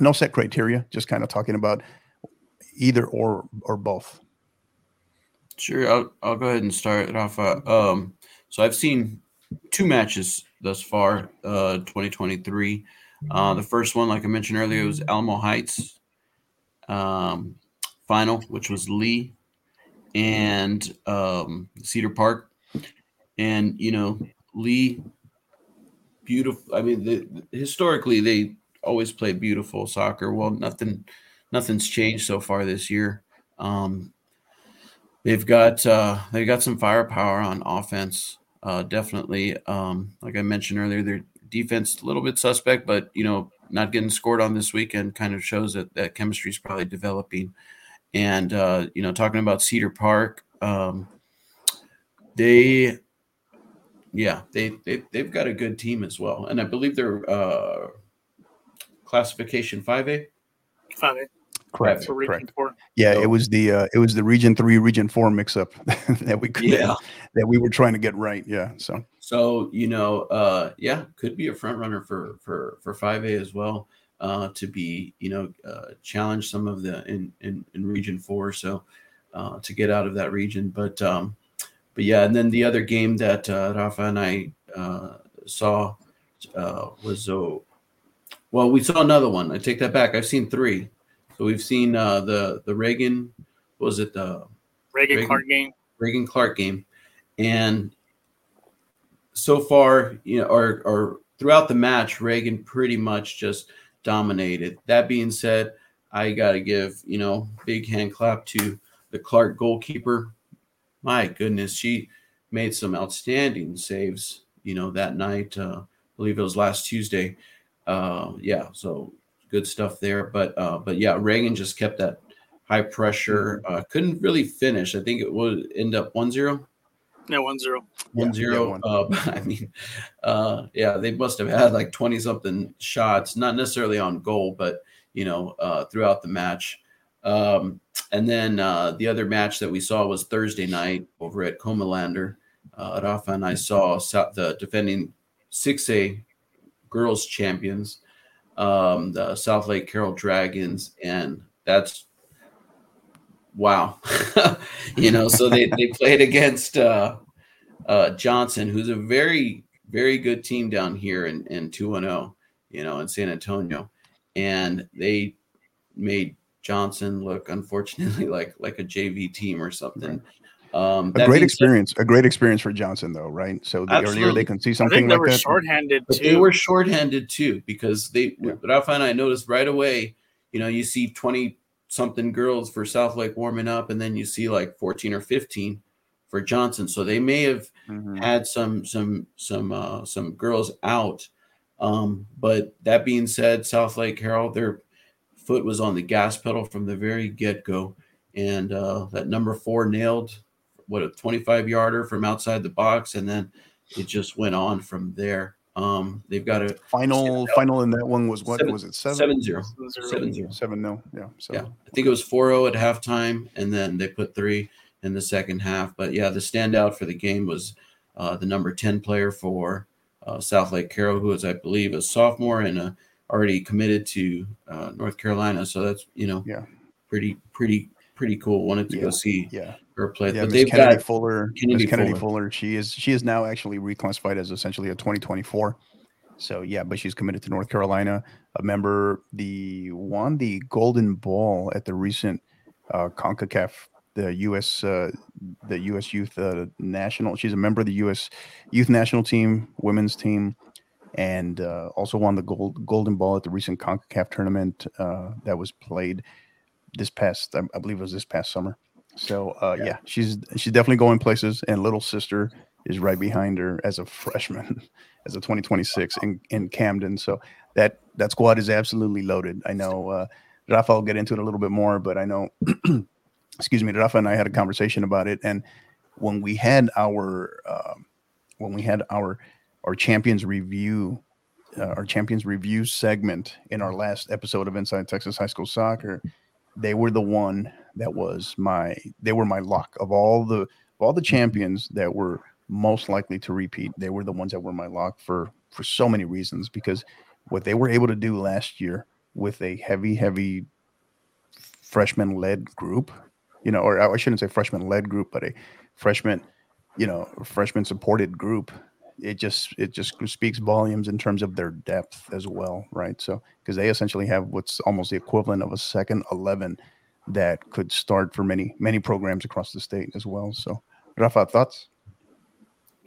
no set criteria, just kind of talking about either or or both. Sure, I'll, I'll go ahead and start it off. Uh, um, so I've seen two matches thus far, uh, 2023. Uh, the first one, like I mentioned earlier, was Alamo Heights um, final, which was Lee and um, Cedar Park. And, you know, Lee, beautiful. I mean, the, historically, they always play beautiful soccer. Well, nothing, nothing's changed so far this year. Um, they've got uh, they got some firepower on offense. Uh, definitely, um, like I mentioned earlier, their defense a little bit suspect, but you know, not getting scored on this weekend kind of shows that that chemistry is probably developing. And uh, you know, talking about Cedar Park, um, they, yeah, they they they've got a good team as well, and I believe they're uh, classification five A. Five A. Correct. for Correct. Four. Yeah, So- it was the uh, it was the Region Three, Region Four mix up [LAUGHS] that we could Yeah. [LAUGHS] that we were trying to get right. Yeah. So So you know, uh, yeah, could be a front runner for for for five A as well uh, to be you know uh, challenge some of the in in, in region four. So uh, to get out of that region, but um, but yeah, and then the other game that uh, Rafa and I uh, saw uh, was uh, well, we saw another one. I take that back. I've seen three. So we've seen uh, the the Reagan was it the Reagan, Reagan. Clark game. Reagan Clark game, and so far, you know, or or throughout the match, Reagan pretty much just dominated. That being said, I got to give you know big hand clap to the Clark goalkeeper. My goodness, she made some outstanding saves. You know that night, uh, I believe it was last Tuesday. Uh, yeah, so good stuff there. But uh, but yeah, Reagan just kept that high pressure. Uh, couldn't really finish. I think it would end up 1-0. No, one zero. One Yeah, zero. one. Uh, [LAUGHS] I mean, uh, yeah, they must have had like twenty something shots, not necessarily on goal, but you know, uh, throughout the match. Um, and then uh, the other match that we saw was Thursday night over at Comalander. Uh, Rafa and I saw the defending six A girls champions, um, the Southlake Carroll Dragons, and that's wow. [LAUGHS] you know, so they, they played against uh, uh, Johnson, who's a very, very good team down here in, in 210, you know, in San Antonio. And they made Johnson look, unfortunately, [LAUGHS] like like a JV team or something. Um, A great being said- experience. A great experience for Johnson, though, right? So the earlier Absolutely. they can see I something think they like were that. shorthanded But too. they were shorthanded too because they Yeah. Rafa and I noticed right away, you know, you see 20 something girls for Southlake warming up, and then you see like 14 or 15 for Johnson. So they may have Mhm. had some some some uh some girls out. Um, but that being said, Southlake Carroll, their foot was on the gas pedal from the very get-go. And uh that number four nailed what a 25 yarder from outside the box, and then it just went on from there. Um, they've got a Final, final in that one was what Seven- was it? Seven, seven zero. Zero. zero. seven No. Yeah. So Yeah, I think it was 4-0 at halftime, and then they put three in the second half. But yeah, the standout for the game was uh, the number 10 player for uh, Southlake Carroll, who is, I believe, a sophomore and uh, already committed to uh, North Carolina. So that's you know, Yeah. pretty pretty pretty cool. Wanted to Yeah. go see yeah. her play, Yeah, but they've Kennedy got Fuller. Kennedy Kennedy Fuller. Fuller. She is she is now actually reclassified as essentially a 2024. So yeah, but she's committed to North Carolina. A member, the won the Golden Ball at the recent uh, Concacaf, the U.S. Uh, the U.S. Youth uh, National. She's a member of the U.S. Youth National Team, women's team, and uh, also won the gold Golden Ball at the recent Concacaf tournament uh, that was played this past. I, believe it was this past summer. So uh, yeah. she's she's definitely going places, and little sister is right behind her as a freshman, [LAUGHS] as a 2026 in in Camden. So that that squad is absolutely loaded. I know uh, Rafa will get into it a little bit more, but I know, [CLEARS THROAT] excuse me, Rafa and I had a conversation about it, and when we had our um, when we had our our champions review. Uh, our champions review segment in our last episode of Inside Texas High School Soccer, they were the one that was my they were my lock of all the of all the champions that were most likely to repeat they were the ones that were my lock for for so many reasons because what they were able to do last year with a heavy heavy freshman led group you know or i shouldn't say freshman led group but a freshman you know freshman supported group it just it just speaks volumes in terms of their depth as well right so because they essentially have what's almost the equivalent of a second 11 that could start for many many programs across the state as well so rafa thoughts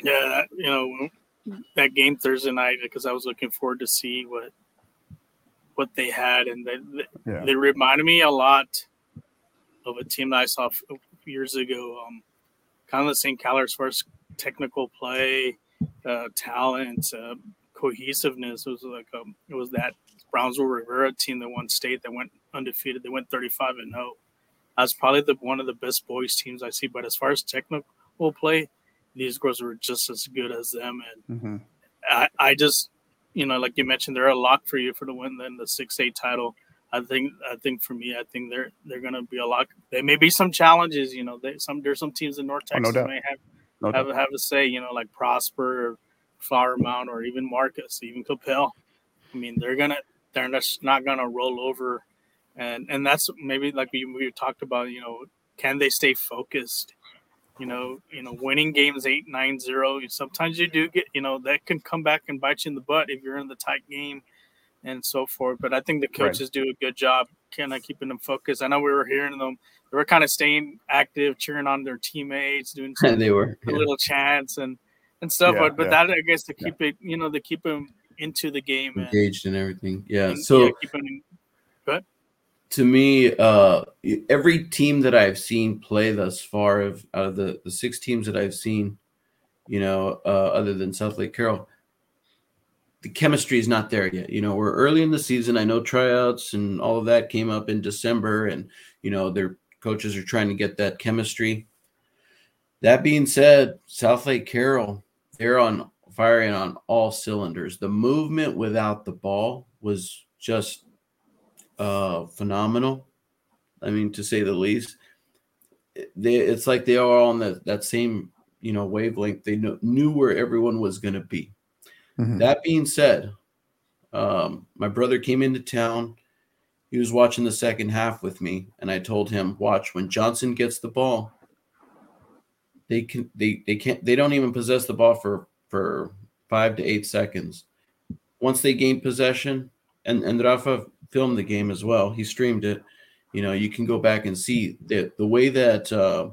Yeah, you know that game Thursday night because I was looking forward to see what what they had, and they they, Yeah. they reminded me a lot of a team that I saw years ago. Um, kind of the same caliber as far as technical play, uh, talent, uh, cohesiveness. It was like um, it was that Brownsville Rivera team that won state that went undefeated. They went 35 and 0. That's probably the one of the best boys teams I see. But as far as technical play, these girls were just as good as them. And hmm I, I just, you know, like you mentioned, they're a lock for you for the win then the six eight title. I think, I think for me, I think they're they're going to be a lock. There may be some challenges, you know. They, some there's some teams in North Oh, no Texas may have no have, have a say, you know, like Prosper, or Flower Mound, or even Marcus, even Coppell. I mean, they're gonna they're just not gonna roll over, and and that's maybe like we we talked about. You know, can they stay focused? You know, you know, winning games eight nine zero. Sometimes you do get, you know, that can come back and bite you in the butt if you're in the tight game, and so forth. But I think the Right. coaches do a good job, kind of keeping them focused. I know we were hearing them; they were kind of staying active, cheering on their teammates, doing [LAUGHS] some they were. a yeah. little chants and and stuff. Yeah, but but yeah. that I guess to keep it, you know, to keep them into the game engaged and everything. Yeah. and, So yeah, keep 'em- to me, uh, every team that I've seen play thus far, of out of the the six teams that I've seen, you know, uh, other than Southlake Carroll, the chemistry is not there yet. You know, we're early in the season. I know tryouts and all of that came up in December, and you know, their coaches are trying to get that chemistry. That being said, Southlake Carroll, they're on firing on all cylinders. The movement without the ball was just uh, phenomenal. I mean, to say the least. They, it's like they are on the, that same you know wavelength. They knew, knew where everyone was going to be. Mm-hmm. That being said, um, my brother came into town. He was watching the second half with me, and I told him, "Watch when Johnson gets the ball. They can they they can't they don't even possess the ball for for five to eight seconds. Once they gain possession, and and Rafa filmed the game as well. He streamed it. You know, you can go back and see the the way that uh,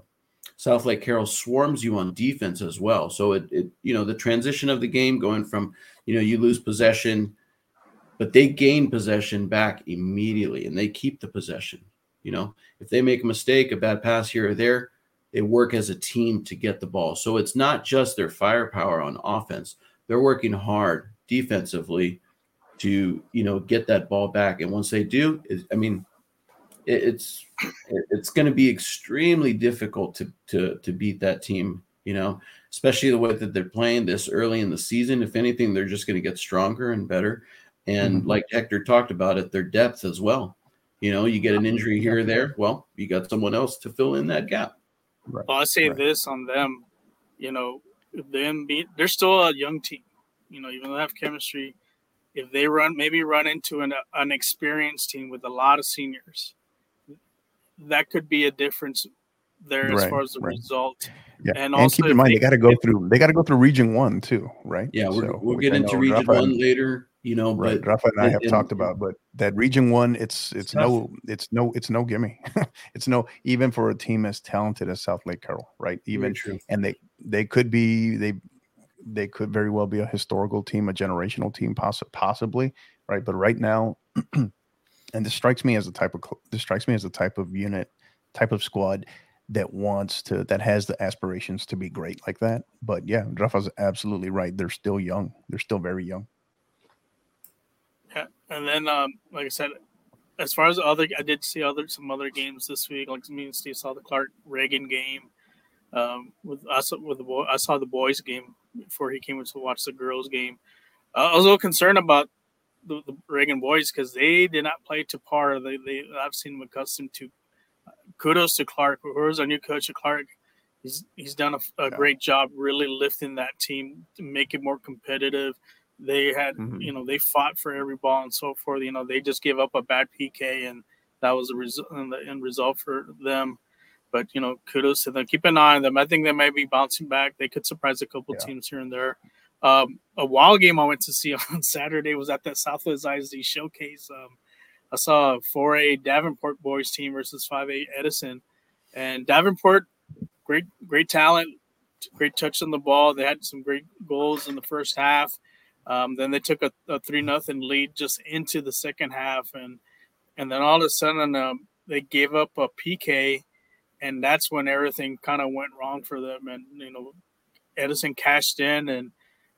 Southlake Carroll swarms you on defense as well. So it, it you know the transition of the game going from you know you lose possession, but they gain possession back immediately and they keep the possession. You know, if they make a mistake, a bad pass here or there, they work as a team to get the ball. So it's not just their firepower on offense; they're working hard defensively to you know get that ball back. And once they do, I mean, it's it's going to be extremely difficult to to to beat that team. You know, especially the way that they're playing this early in the season. If anything, they're just going to get stronger and better. And mm-hmm. like Hector talked about it, their depth as well. You know, you get an injury here or there. Well, you got someone else to fill in that gap. Right. Well, I say right. this on them. You know, them being they're still a young team. You know, even though they have chemistry, if they run maybe run into an an experienced team with a lot of seniors, that could be a difference there as far as the right. result. Yeah, and, and keep in mind they, they got to go through they got to go through Region One too, right? Yeah, we so, we'll get into Region Rafa One later. You know, right? But, Rafa and I have and, talked about, but that Region One, it's it's no it's no it's no gimme. [LAUGHS] it's no even for a team as talented as Southlake Carroll, right? Even and they they could be they they could very well be a historical team, a generational team, poss- possibly, right? But right now, [CLEARS THROAT] and this strikes me as a type of this strikes me as a type of unit, type of squad that wants to that has the aspirations to be great like that. But yeah, Rafa's absolutely right. They're still young. They're still very young. Yeah, and then um, like I said, as far as other, I did see other some other games this week. Like me and Steve saw the Clark Reagan game. Um, with us with the boy, I saw the boys game before he came to watch the girls game. Uh, I was a little concerned about the, the Reagan boys because they did not play to par. They, they I've seen them accustomed to. Kudos to Clark, who's our new coach. At Clark, he's he's done a, a, great job really lifting that team to make it more competitive. They had mm-hmm. you know they fought for every ball and so forth. You know they just gave up a bad PK and that was the result the end result for them. But you know kudos to them. Keep an eye on them. I think they may be bouncing back. They could surprise a couple yeah. teams here and there. Um, a wild game I went to see [LAUGHS] on Saturday was at that Southwest ISD showcase. Um, I saw a 4A Davenport boys team versus 5A Edison, and Davenport, great great talent, great touch on the ball. They had some great goals in the first half. Um, then they took a, a three nothing lead just into the second half, and and then all of a sudden um, they gave up a PK, and that's when everything kind of went wrong for them. And you know, Edison cashed in and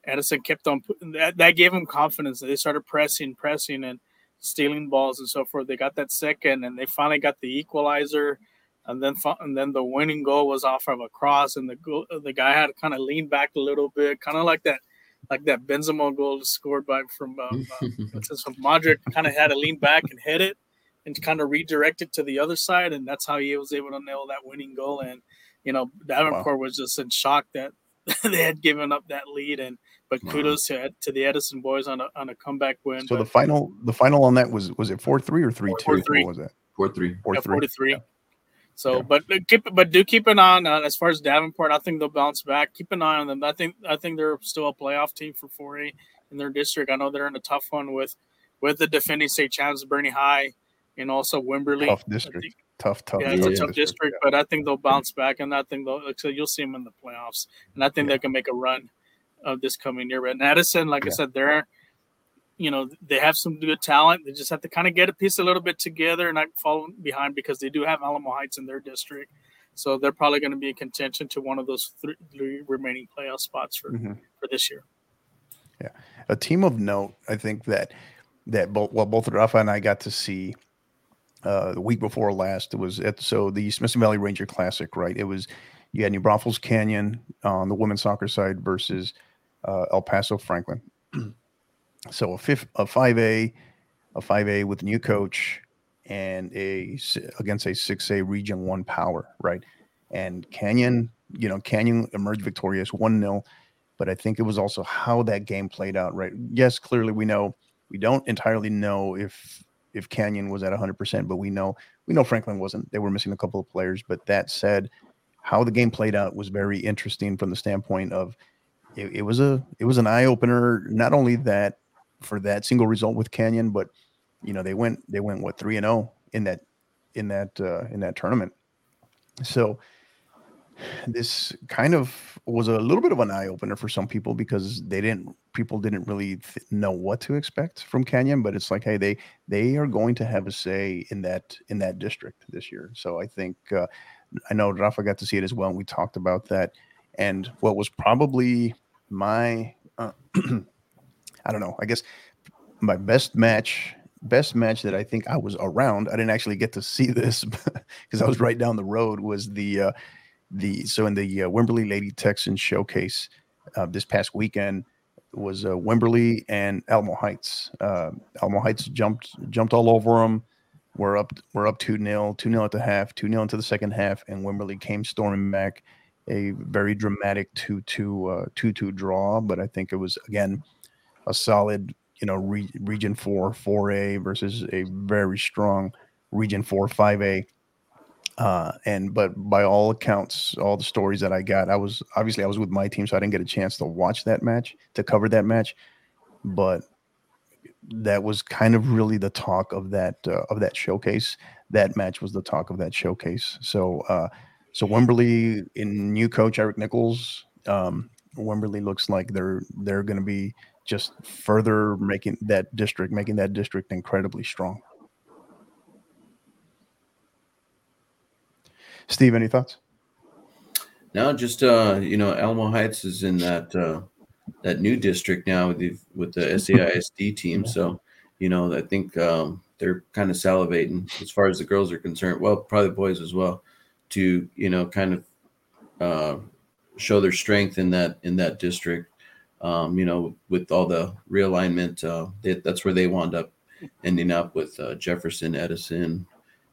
Edison kept on that. That gave him confidence. They started pressing, pressing, and stealing balls and so forth. They got that second, and they finally got the equalizer. And then, and then the winning goal was off of a cross, and the the guy had to kind of lean back a little bit, kind of like that, like that Benzema goal scored by from uh, [LAUGHS] uh, from Modric. Kind of had to lean back and hit it, and kind of redirect it to the other side, and that's how he was able to nail that winning goal. And you know, Davenport wow. was just in shock that [LAUGHS] they had given up that lead, and but kudos to to the Edison boys on a on a comeback win. So but, the final the final on that was was it four three or three two? What was that? Four three. Four yeah, three. Four to three. Yeah. So, yeah. but keep but do keep an eye on uh, as far as Davenport. I think they'll bounce back. Keep an eye on them. I think I think they're still a playoff team for 4A in their district. I know they're in a tough one with with the defending state champs, Boerne High, and also Wimberley. Tough district. Tough, tough. Yeah, it's a tough district, district yeah. but I think they'll bounce back, and I think they'll. So you'll see them in the playoffs, and I think they can make a run of this coming year. But Madison, like yeah. I said, they're you know they have some good talent. They just have to kind of get a piece a little bit together and not fall behind because they do have Alamo Heights in their district. So they're probably going to be in contention to one of those three, three remaining playoff spots for mm-hmm. for this year. Yeah, a team of note. I think that that both well both Rafa and I got to see uh, the week before last. It was at so the Smithson Valley Ranger Classic, right? It was you had New Braunfels Canyon on the women's soccer side versus uh, El Paso Franklin. So a fifth, a five A, a five A with new coach, and a against a six A Region One power, right? And Canyon, you know, Canyon emerged victorious one 0 but I think it was also how that game played out, right? Yes, clearly we know we don't entirely know if if Canyon was at 100%, but we know we know Franklin wasn't. They were missing a couple of players, but that said, how the game played out was very interesting from the standpoint of it, it was a it was an eye opener. Not only that for that single result with Canyon, but you know they went they went what three and zero oh in that in that uh, in that tournament. So this kind of was a little bit of an eye opener for some people because they didn't people didn't really th- know what to expect from Canyon, but it's like, hey, they they are going to have a say in that in that district this year. So I think uh, I know Rafa got to see it as well, and we talked about that. And what was probably my uh, [CLEARS THROAT] I don't know, I guess my best match best match that I think I was around. I didn't actually get to see [LAUGHS] this because I was right down the road. Was the uh, the so in the uh, Wimberley Lady Texans showcase uh, this past weekend was uh, Wimberley and Alamo Heights. Uh, Alamo Heights jumped jumped all over them. We're up we're up two 0 two 0 at the half, two 0 into the second half, and Wimberley came storming back. A very dramatic two two uh, two two draw, but I think it was again a solid you know re- region four four A versus a very strong region four five A uh, and but by all accounts, all the stories that I got, I was obviously I was with my team, so I didn't get a chance to watch that match to cover that match. But that was kind of really the talk of that uh, of that showcase. That match was the talk of that showcase. So uh, so Wimberley in new coach Eric Nichols, um, Wimberley looks like they're they're going to be just further making that district making that district incredibly strong. Steve, any thoughts? No, just uh, you know, Alamo Heights is in that uh, that new district now with the with the SAISD team. So, you know, I think um, they're kind of salivating as far as the girls are concerned. Well, probably boys as well, to you know, kind of uh, show their strength in that in that district. Um, you know, with all the realignment, uh, they, that's where they wound up ending up with uh, Jefferson, Edison,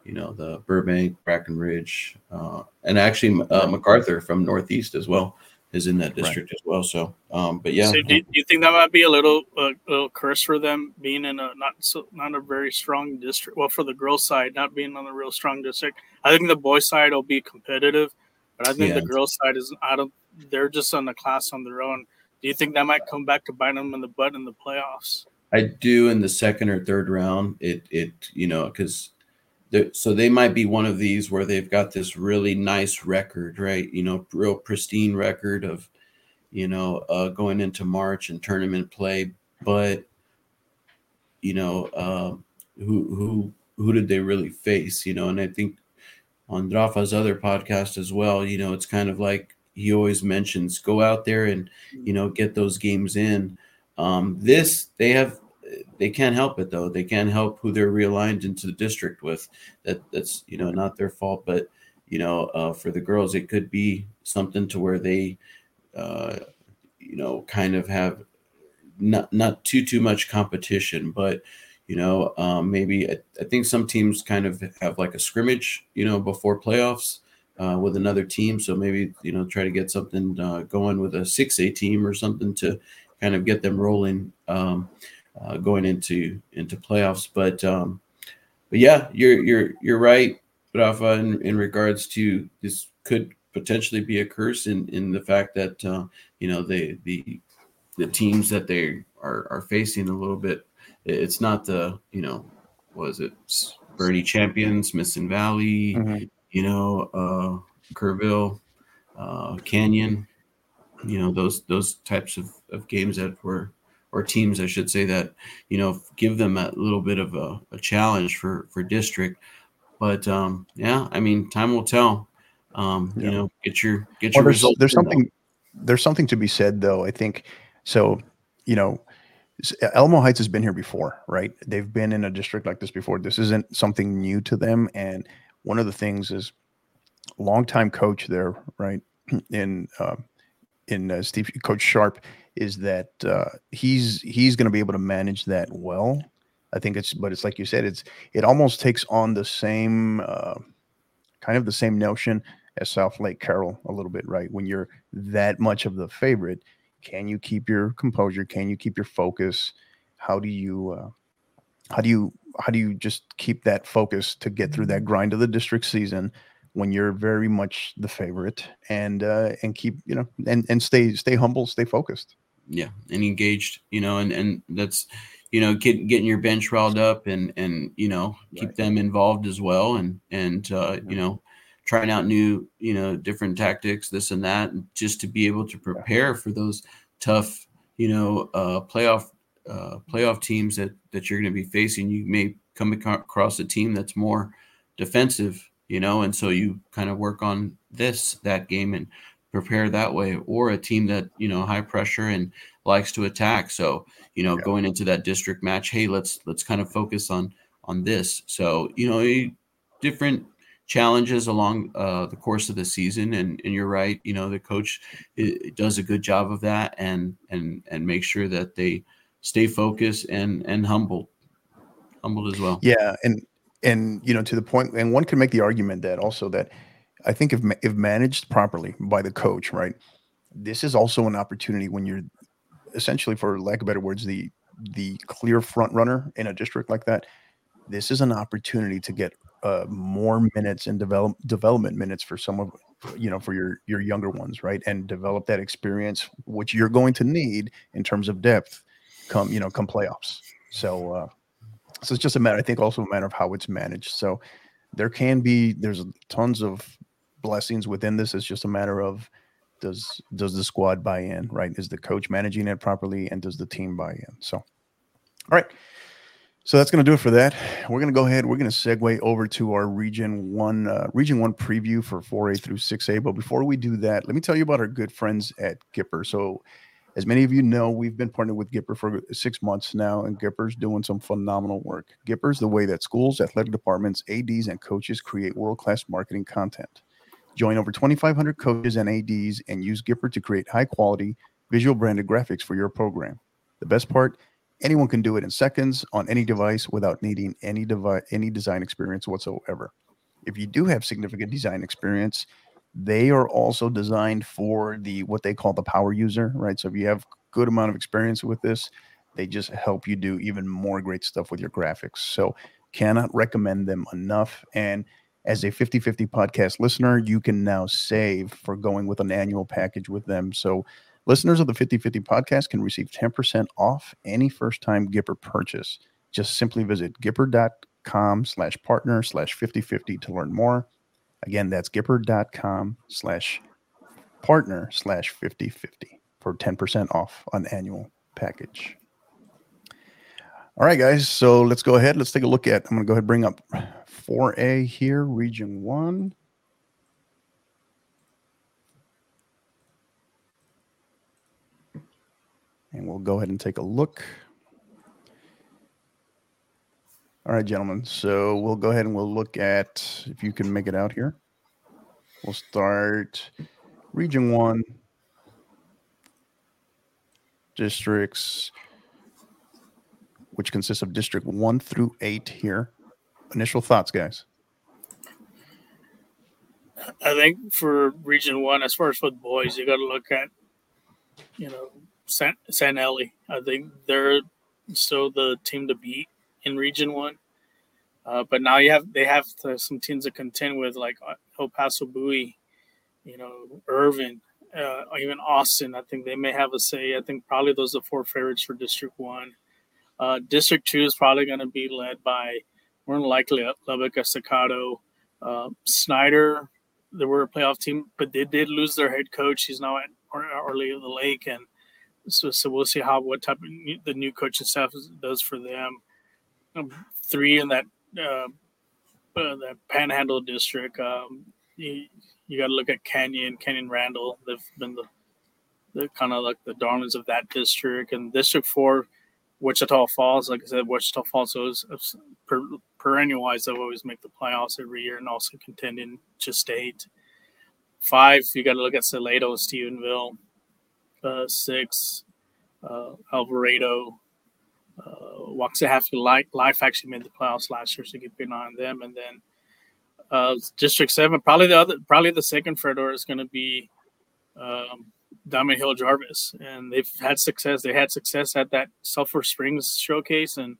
you know, the Burbank, Brackenridge, uh, and actually uh, MacArthur from Northeast as well is in that district right. as well. So, um, but yeah. So do, do, you think that might be a little, uh, little curse for them being in a not so not a very strong district? Well, for the girls' side, not being on a real strong district. I think the boys' side will be competitive, but I think yeah. the girls' side is out of. They're just on a class on their own. Do you think that might come back to bite them in the butt in the playoffs? I do in the second or third round. It it you know because so they might be one of these where they've got this really nice record, right? You know, real pristine record of, you know, uh, going into March and tournament play, but you know, uh, who who who did they really face? You know, and I think on Rafa's other podcast as well, you know, it's kind of like he always mentions go out there and you know get those games in. Um, this they have they can't help it though. They can't help who they're realigned into the district with. That that's you know not their fault, but you know uh, for the girls it could be something to where they uh, you know kind of have not not too too much competition, but you know um, maybe I, I, think some teams kind of have like a scrimmage you know before playoffs. Uh, with another team, so maybe you know try to get something uh, going with a six A team or something to kind of get them rolling. Um, uh, going into into playoffs. But um, but yeah, you're you're you're right, Rafa, in, in regards to this could potentially be a curse in in the fact that uh, you know they the the teams that they are are facing a little bit. It's not the you know was it Boerne champions, Smithson Valley, mm-hmm. You know, uh, Kerrville, uh, Canyon, you know those those types of, of games that were or teams, I should say, that you know give them a little bit of a, a challenge for for district. But um, yeah, I mean, time will tell. Um, yeah. You know, get your get your well, there's, results. There's something there's something to be said though. I think so. You know, Alamo Heights has been here before, right? They've been in a district like this before. This isn't something new to them. And one of the things is longtime coach there, right? In uh, in uh, Steve Coach Sharp is that uh, he's he's going to be able to manage that well. I think it's, but it's like you said, it's it almost takes on the same uh, kind of the same notion as Southlake Carroll a little bit, right? When you're that much of the favorite, can you keep your composure? Can you keep your focus? How do you uh, how do you how do you just keep that focus to get through that grind of the district season when you're very much the favorite and uh, and keep you know and and stay stay humble, stay focused. Yeah, and engaged, you know, and and that's you know get, getting your bench riled up and and you know keep right. them involved as well and and uh, you know trying out new you know different tactics this and that and just to be able to prepare for those tough you know uh, playoff uh, playoff teams that that you're going to be facing you may come across a team that's more defensive you know and so you kind of work on this that game and prepare that way or a team that you know high pressure and likes to attack so you know yeah. going into that district match hey let's let's kind of focus on on this so you know different challenges along uh, the course of the season and, and you're right you know the coach does a good job of that and and and make sure that they stay focused and and humbled humbled as well yeah and and you know to the point and one can make the argument that also that I think if if managed properly by the coach, right, this is also an opportunity when you're essentially, for lack of better words, the the clear front runner in a district like that. This is an opportunity to get uh, more minutes and develop development minutes for some of you know for your your younger ones, right, and develop that experience which you're going to need in terms of depth come you know come playoffs. So uh, so it's just a matter. I think also a matter of how it's managed. So there can be there's tons of blessings within this. It's just a matter of does does the squad buy in, right? Is the coach managing it properly, and does the team buy in? So, all right. So that's going to do it for that. We're going to go ahead. We're going to segue over to our Region One, uh, Region One preview for 4A through 6A. But before we do that, let me tell you about our good friends at Gipper. So, as many of you know, we've been partnered with Gipper for six months now, and Gipper's doing some phenomenal work. Gipper's the way that schools, athletic departments, ads, and coaches create world-class marketing content. Join over 2,500 coaches and ADs and use Gipper to create high quality visual branded graphics for your program. The best part, anyone can do it in seconds on any device without needing any device, any design experience whatsoever. If you do have significant design experience, they are also designed for the what they call the power user, right? So if you have good amount of experience with this, they just help you do even more great stuff with your graphics. So cannot recommend them enough. And as a 50 50 podcast listener, you can now save for going with an annual package with them. So, listeners of the 50 50 podcast can receive 10% off any first time Gipper purchase. Just simply visit gipper.com slash partner slash 5050 to learn more. Again, that's gipper.com slash partner slash 5050 for 10% off on annual package. All right, guys. So let's go ahead. Let's take a look at. I'm going to go ahead and bring up 4A here, region one. And we'll go ahead and take a look. All right, gentlemen. So we'll go ahead and we'll look at if you can make it out here. We'll start region one, districts, which consists of district one through eight here initial thoughts, guys? I think for Region One, as far as the boys, you got to look at, you know, San, San Eli. I think they're still the team to beat in Region One. Uh, but now you have they have to, some teams to contend with, like uh, El Paso Bowie, you know, Irvin, uh, even Austin. I think they may have a say. I think probably those are four favorites for District One. Uh, District Two is probably going to be led by more than likely Lubbock, Estacado, uh, Snyder. They were a playoff team, but they did lose their head coach. He's now at of the Lake, and so so we'll see how what type of new, the new coaching staff does for them. Um, three in that uh, uh, that Panhandle district. Um, you, you got to look at Canyon, Canyon Randall. They've been the the kind of like the darlings of that district, and District Four Wichita Falls, like I said, Wichita Falls is per, perennial wise, they always make the playoffs every year and also contend in just state. five, you got to look at Salado, Stephenville. Uh, six, uh, Alvarado. Uh, Waxahachie Life actually made the playoffs last year, so keep an eye on them. And then uh, District Seven, probably the other, probably the second Fredor is going to be um, Diamond Hill Jarvis, and they've had success. They had success at that Sulphur Springs showcase, and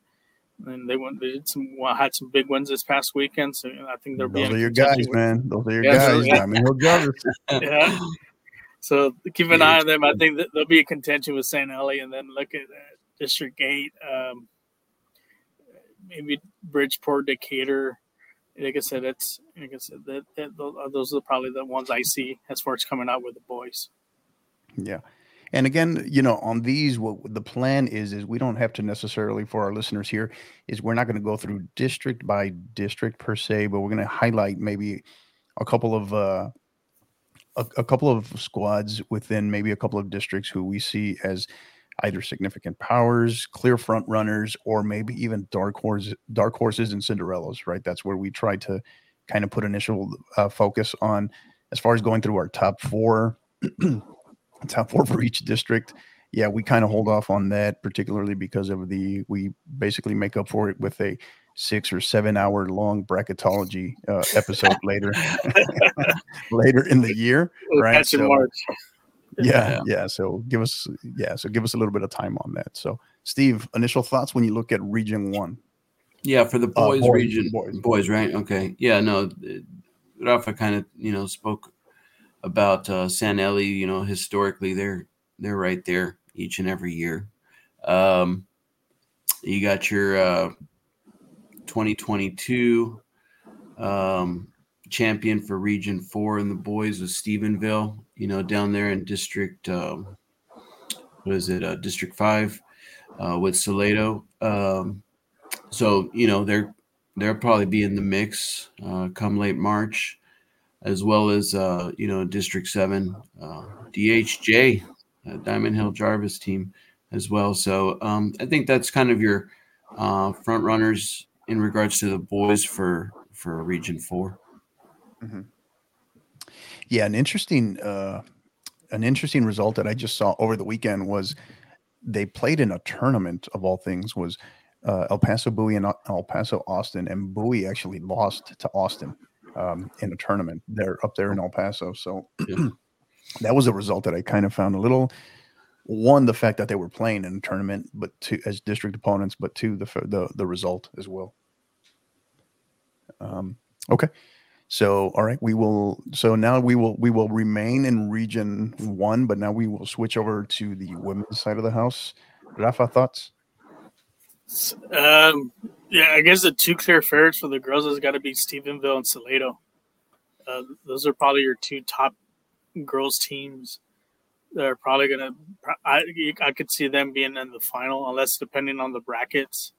and they went. They did some well, had some big wins this past weekend. So I think they're those are your guys, with, man. Those are your yeah, guys. Yeah. Diamond Hill Jarvis. [LAUGHS] yeah. So keep an eye on them. I think that there'll be a contention with San Eli, and then look at District Eight, um, maybe Bridgeport, Decatur. Like I said, that's like I said that, that those are probably the ones I see as far as coming out with the boys. Yeah. And again, you know, on these, what the plan is, is we don't have to necessarily for our listeners here, is we're not going to go through district by district per se, but we're going to highlight maybe a couple of, uh, a, a couple of squads within maybe a couple of districts who we see as either significant powers, clear front runners, or maybe even dark horses, dark horses and Cinderellas. Right, that's where we try to kind of put initial uh, focus on as far as going through our top four [CLEARS THROAT] top four for each district. Yeah, we kind of hold off on that, particularly because of the we basically make up for it with a six or seven hour long bracketology uh, episode later [LAUGHS] later in the year, [LAUGHS] right? So, yeah, yeah. So give us yeah, so give us a little bit of time on that. So Steve, initial thoughts when you look at Region One. Yeah, for the boys, uh, boys region, boys. boys, right? Okay, yeah, no, Rafa kind of you know spoke about uh, San Eli. You know, historically, they're they're right there each and every year. Um, you got your uh, 2022 um, champion for Region Four and the boys was Stephenville. You know, down there in District, um, what is it? Uh, District Five uh, with Salado. Um, so you know they're they'll probably be in the mix uh, come late March as well as uh, you know District Seven, uh, DHJ, uh, Diamond Hill Jarvis team as well. So um, I think that's kind of your uh, front runners in regards to the boys for for Region 4 mm-hmm. Yeah, an interesting uh, an interesting result that I just saw over the weekend was they played in a tournament of all things was uh, El Paso Bowie and El Paso Austin, and Bowie actually lost to Austin um, in a tournament. They're up there in El Paso, so yeah. [CLEARS THROAT] that was a result that I kind of found a little. One, the fact that they were playing in a tournament, but two as district opponents, but two, the the the result as well. Um, okay, so all right, we will. So now we will we will remain in Region One, but now we will switch over to the women's side of the house. Rafa, thoughts? Um, yeah, I guess the two clear favorites for the girls has got to be Stephenville and Salado. Uh, those are probably your two top girls teams. They're probably gonna. I I could see them being in the final, unless depending on the brackets.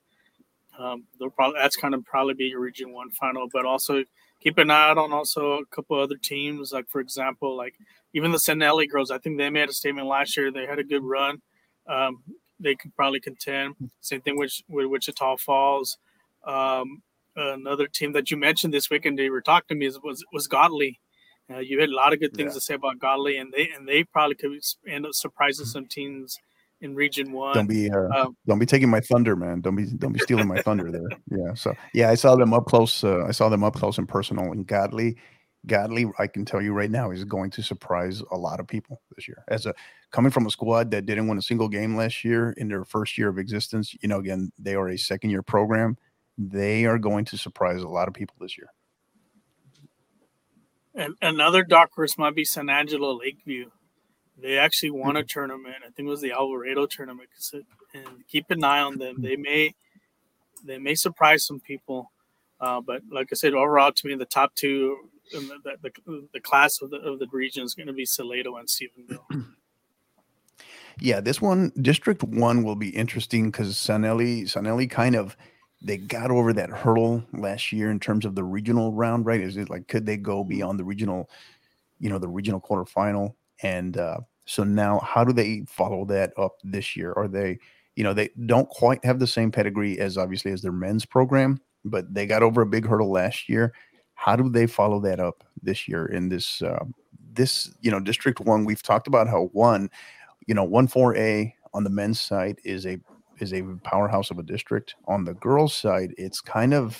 Um, they'll probably that's kind of probably be your Region One final, but also keep an eye out on also a couple other teams, like for example, like even the St. Girls. I think they made a statement last year. They had a good run. Um, they could probably contend. Same thing with, with Wichita Falls. Um, another team that you mentioned this weekend, they were talking to me was was Godley. Uh, you had a lot of good things yeah. to say about Godley, and they and they probably could end up surprising some teams in Region One. Don't be uh, um, don't be taking my thunder, man. Don't be don't be stealing my thunder there. [LAUGHS] Yeah. So yeah, I saw them up close. Uh, I saw them up close and personal. And Godley, Godley, I can tell you right now, is going to surprise a lot of people this year. As a coming from a squad that didn't win a single game last year in their first year of existence, you know, again, they are a second year program. They are going to surprise a lot of people this year. And another dark horse might be San Angelo Lakeview. They actually won a mm-hmm. tournament. I think it was the Alvarado tournament. And keep an eye on them. They may they may surprise some people. Uh, but like I said, overall, to me, the top two, the, the, the class of the of the region is going to be Salado and Stephenville. [CLEARS THROAT] Yeah, this one, District One, will be interesting because San Eli, Sanelli kind of they got over that hurdle last year in terms of the regional round, right? Is it like could they go mm-hmm. beyond the regional, you know, the regional quarterfinal? And uh, so now, how do they follow that up this year? Are they, you know, they don't quite have the same pedigree as obviously as their men's program, but they got over a big hurdle last year. How do they follow that up this year in this uh, this, you know, District One, we've talked about how one, you know, one four A on the men's side is a is a powerhouse of a district. On the girls' side, it's kind of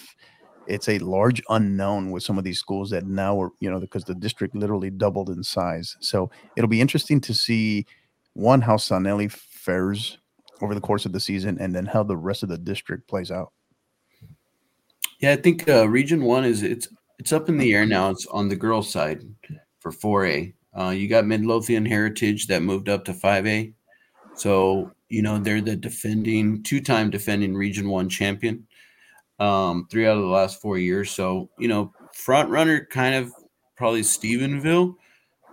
it's a large unknown with some of these schools that now are, you know, because the district literally doubled in size. So it'll be interesting to see one how San Eli fares over the course of the season, and then how the rest of the district plays out. Yeah, I think uh, Region One is it's it's up in the air now. It's on the girls' side for 4A. Uh, you got Midlothian Heritage that moved up to 5A. So you know they're the defending two-time defending Region One champion. Um, three out of the last four years. So you know, front runner kind of probably Stephenville.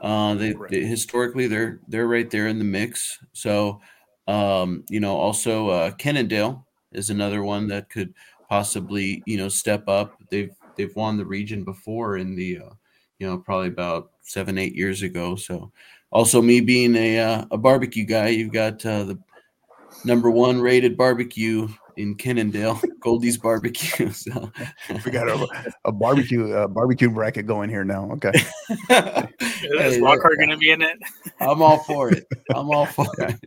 Uh, they, they historically they're they're right there in the mix. So um, you know, also uh, Kennedale is another one that could possibly you know step up. They've they've won the region before in the uh, you know probably about seven eight years ago. So also me being a uh, a barbecue guy, you've got uh, the number one rated barbecue in Kennedale, [LAUGHS] Goldee's Barbecue. So we got a, a barbecue a barbecue bracket going here now. Okay, [LAUGHS] is Lockhart going to be in it? I'm all for it. I'm all for it.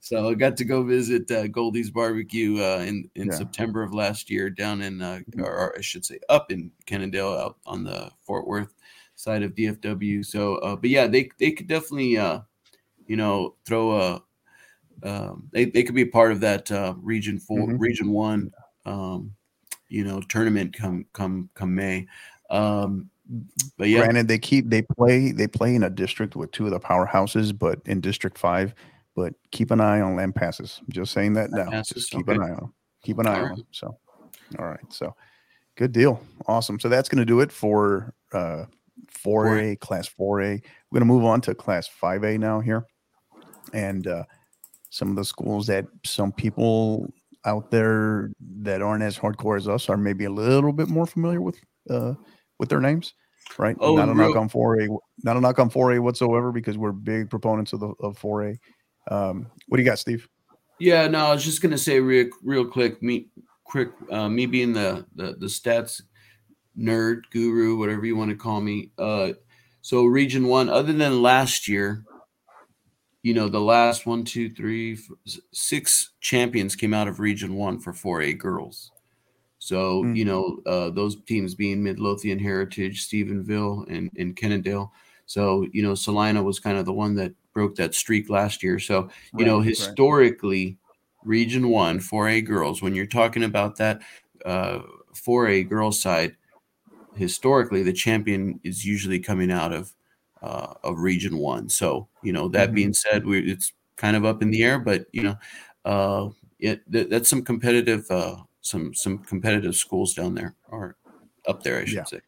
So I got to go visit uh, Goldee's Barbecue uh, in in yeah. September of last year down in, uh, or, or, I should say, up in Kennedale, out on the Fort Worth side of DFW. So, uh, but yeah, they they could definitely, uh, you know, throw a um, they, they could be a part of that uh, region 4 mm-hmm. region one, um, you know, tournament come come come May. Um, but yeah, granted, they keep they play they play in a district with two of the powerhouses, but in District Five. But keep an eye on Lampasas. I'm just saying that now. Passes, just keep okay. an eye on them. Keep an eye all on right. them. So, all right. So, good deal. Awesome. So that's going to do it for uh 4A, Class 4A. We're going to move on to Class 5A now here, and uh, some of the schools that some people out there that aren't as hardcore as us are maybe a little bit more familiar with uh, with their names, right? Oh, not a knock on 4A, not a knock on 4A whatsoever because we're big proponents of the of 4A. Um, what do you got, Steve? Yeah, no, I was just gonna say real real quick, me quick, uh, me being the, the the stats nerd guru, whatever you want to call me. Uh, so region one, other than last year, you know, the last one, two, three, four, six champions came out of Region One for 4A girls. So, mm-hmm. you know, uh, those teams being Midlothian Heritage, Stephenville, and, and Kennedale. So, you know, Salina was kind of the one that broke that streak last year. So, you right, know, historically, right. Region One, 4A girls, when you're talking about that uh, 4A girls side, historically, the champion is usually coming out of uh, of Region One. So you know that mm-hmm. being said, we it's kind of up in the air, but you know, uh, it th- that's some competitive uh, some some competitive schools down there or up there, I should yeah. say.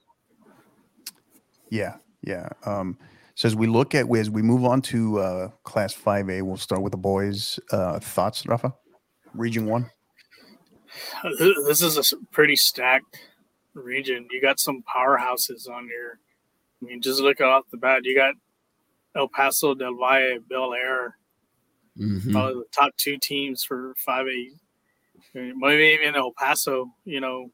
Yeah, yeah. Um, so as we look at as we move on to uh, Class Five A, we'll start with the boys. Uh, thoughts, Rafa? Region One. This is a pretty stacked region. You got some powerhouses on here I mean, just look off the bat, you got El Paso, Del Valle, Bel Air, mm-hmm. probably the top two teams for 5A. Maybe even El Paso, you know,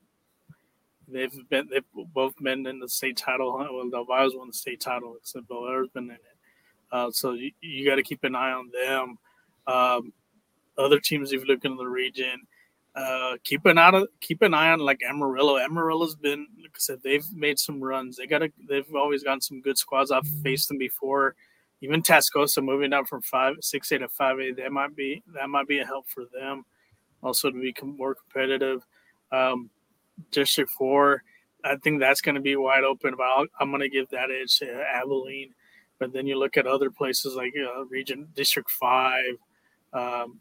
they've been they've both been in the state title. Well, Del Valle's won the state title, except Bel Air's been in it. Uh, so you, you got to keep an eye on them. Um, other teams, if you look in the region, uh, keep an eye keep an eye on like Amarillo. Amarillo's been like I said, they've made some runs. They got a, they've always gotten some good squads. I've faced them before. Even Tascosa moving up from five six eight to five A, that might be that might be a help for them. Also to become more competitive. Um, District four, I think that's going to be wide open. But i am going to give that edge to Abilene. But then you look at other places like uh, Region District five. Um,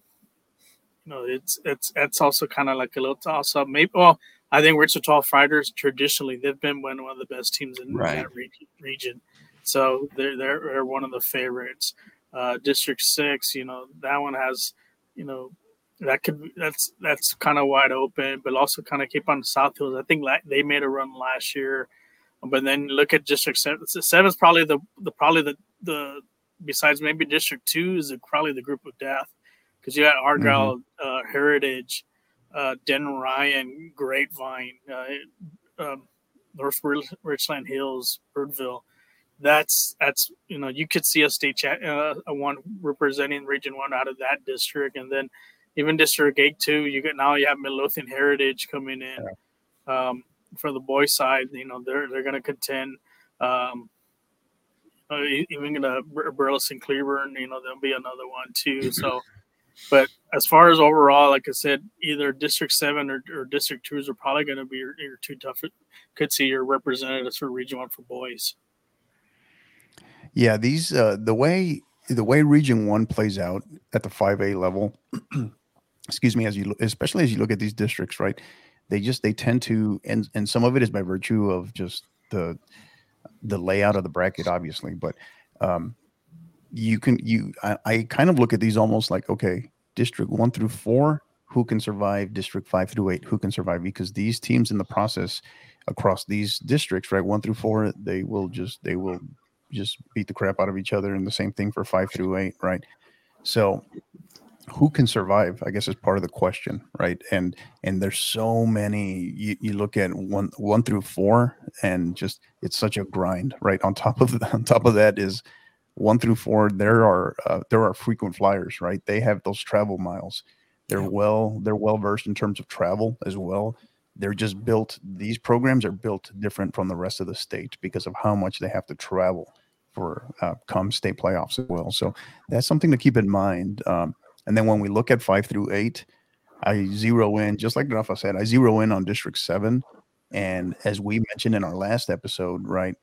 know, it's it's it's also kind of like a little toss up. Maybe well, I think Wichita Fighters traditionally they've been one of the best teams in right. that re- region, so they're, they're, one of the favorites. Uh, District Six, you know, that one has, you know, that could that's that's kind of wide open, but also kind of keep on South Hills. I think they made a run last year, but then look at District Seven. Seven's probably the the probably the the besides maybe District Two is probably the group of death because you had Argyle mm-hmm. uh, Heritage, uh, Denton Ryan, Grapevine, uh, um, North Richland Hills, Birdville. that's that's you know you could see a state uh, a one representing Region One out of that district, and then even District Eight too. You get now you have Midlothian Heritage coming in yeah. um, for the boys side. You know they're they're going to contend. Um, uh, even gonna Burleson Cleburne, you know there'll be another one too. So, but as far as overall, like I said, either District Seven or, or District Twos are probably going to be your, your two tough. Could see your representatives for Region One for boys. Yeah, these uh, the way the way Region One plays out at the five A level. [CLEARS THROAT] excuse me, as you especially as you look at these districts, right? They just they tend to, and and some of it is by virtue of just the the layout of the bracket, obviously, but um, you can you I, I kind of look at these almost like okay, District One through Four, who can survive? District Five through Eight, who can survive? Because these teams in the process across these districts, right, one through four, they will just they will just beat the crap out of each other and the same thing for five through eight right so who can survive i guess is part of the question right and and there's so many you, you look at one one through four and just it's such a grind right on top of [LAUGHS] on top of that is one through four there are uh, there are frequent flyers right? They have those travel miles. They're well they're well versed in terms of travel as well. They're just built these programs are built different from the rest of the state because of how much they have to travel for uh, come state playoffs as well. So that's something to keep in mind um, and then when we look at five through eight i zero in just like rafa said i zero in on district seven. And as we mentioned in our last episode right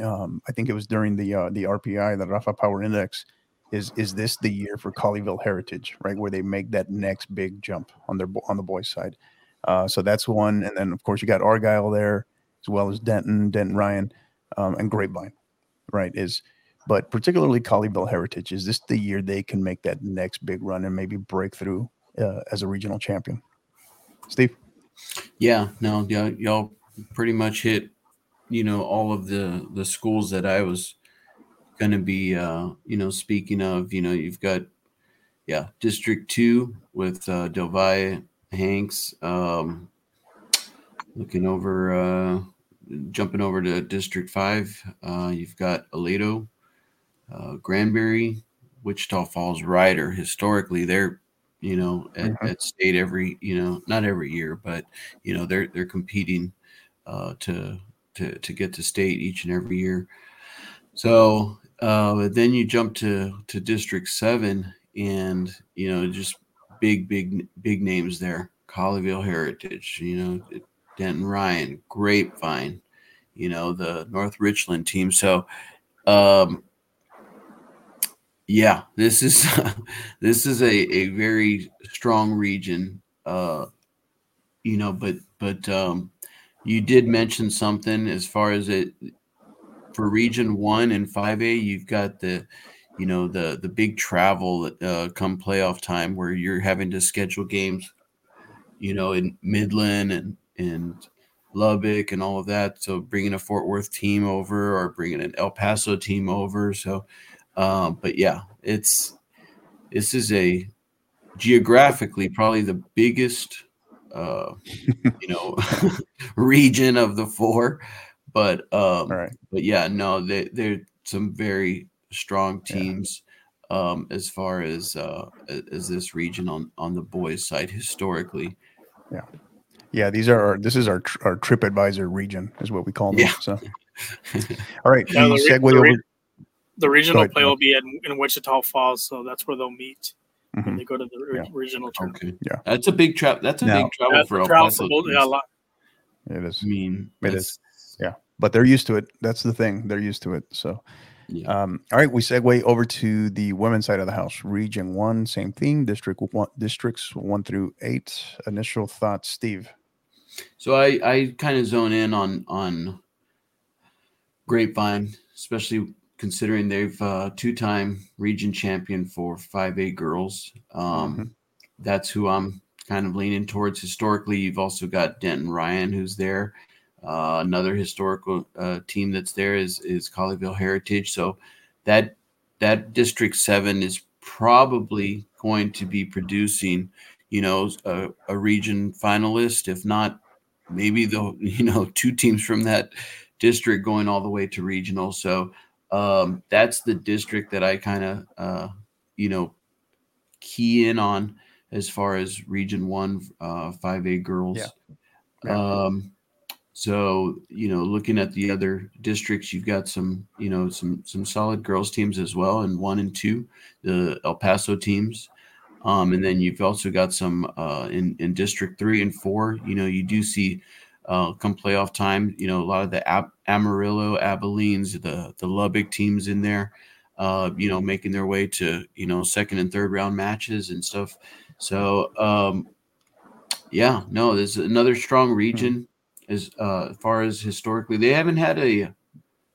um, i think it was during the uh, the rpi the rafa power index is is this the year for colleyville heritage right where they make that next big jump on their on the boys side uh, so that's one. And then, of course, you got Argyle there, as well as Denton, Denton Ryan, um, and Grapevine, right? Is but particularly Colleyville Heritage, is this the year they can make that next big run and maybe break through uh, as a regional champion? Steve? Yeah, no, y'all pretty much hit, you know, all of the the schools that I was going to be, uh, you know, speaking of. You know, you've got, yeah, District Two with uh, Del Valle Hanks. Um, looking over, uh, jumping over to District 5, uh, you've got Aledo, uh, Granbury, Wichita Falls Rider. Historically, they're you know at, mm-hmm. at, state every you know not every year, but you know they're they're competing uh, to to to get to state each and every year. So uh, then you jump to to District Seven, and you know just big, big, big names there. Colleyville Heritage, you know, Denton Ryan, Grapevine, you know, the North Richland team. So, um, yeah, this is [LAUGHS] this is a, a very strong region, uh, you know, but but um, you did mention something as far as it for Region One and Five A. You've got the you know the the big travel uh, come playoff time where you're having to schedule games, you know, in Midland and and Lubbock and all of that. So bringing a Fort Worth team over or bringing an El Paso team over. So, um, but yeah, it's this is a geographically probably the biggest, uh, [LAUGHS] you know, [LAUGHS] region of the four. But um, right. but yeah, no, they, they're some very strong teams yeah. um, as far as uh, as this region on on the boys side historically. Yeah, yeah. These are our, this is our our trip advisor region is what we call them. Yeah. So, [LAUGHS] all right. Yeah, the, segue the, over. The regional play will be in, in Wichita Falls, so that's where they'll meet. Mm-hmm. When they go to the yeah. regional tournament. Okay. Yeah, that's a big trap. That's a now, big travel for El Yeah, a lot. It is. I mean, it is. Yeah, but they're used to it. That's the thing. They're used to it. So, yeah. Um, all right, we segue over to the women's side of the house. Region one, same thing. District one, districts one through eight. Initial thoughts, Steve. So I I kind of zone in on on Grapevine, especially considering they've uh, two time region champion for five A girls. Um, mm-hmm. That's who I'm kind of leaning towards. Historically, you've also got Denton Ryan, who's there. Uh, another historical uh, team that's there is is Colleyville Heritage. So that that District Seven is probably going to be producing, you know, a, a region finalist, if not maybe the [LAUGHS] you know two teams from that district going all the way to regional. So um, that's the district that I kind of, uh, you know, key in on as far as Region One, uh, 5A girls. Yeah. Yeah. Um, so you know, looking at the other districts, you've got some, you know, some some solid girls teams as well, and one and two, the El Paso teams. Um, and then you've also got some uh, in in District Three and Four. You know, you do see uh, come playoff time. You know, a lot of the Ab- Amarillo, Abilene's, the the Lubbock teams in there. Uh, you know, making their way to you know second and third round matches and stuff. So um, yeah, no, there's another strong Hmm. region as uh, far as historically. They haven't had a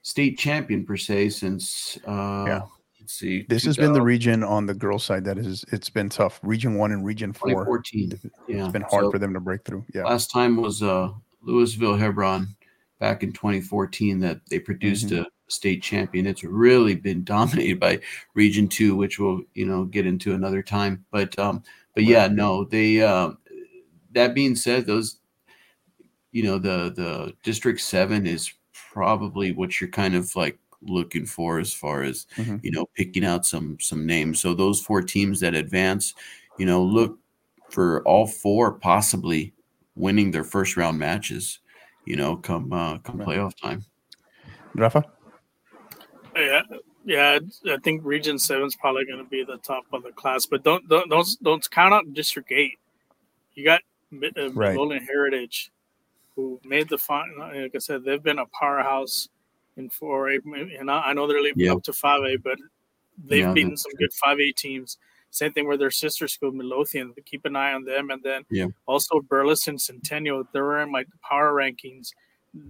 state champion per se since uh, Yeah. let's see, This has been the region on the girls' side that is it's been tough. Region one and region four. 2014. Yeah, It's been hard so- for them to break through. Yeah. Last time was uh, Lewisville Hebron back in 2014 that they produced Mhm. a state champion. It's really been [LAUGHS] dominated by Region Two, which we'll you know get into another time. But um, but yeah, no, they. Uh, that being said, those you know the the District Seven is probably what you're kind of like looking for as far as Mhm. you know picking out some some names. So those four teams that advance, you know, look for all four possibly winning their first round matches. You know, come uh, come Right. playoff time. Rafa? Yeah, yeah. I think Region Seven's probably going to be the top of the class, but don't don't don't, don't count out District Eight. You got Mi- uh, Right. Golden Heritage, who made the final. Like I said, they've been a powerhouse in four A, and I I know they're leaving Yeah. up to five A, but they've Yeah, beaten some true. good five A teams. Same thing with their sister school, Midlothian. Keep an eye on them, and then Yeah. also Burleson Centennial. They're in my power rankings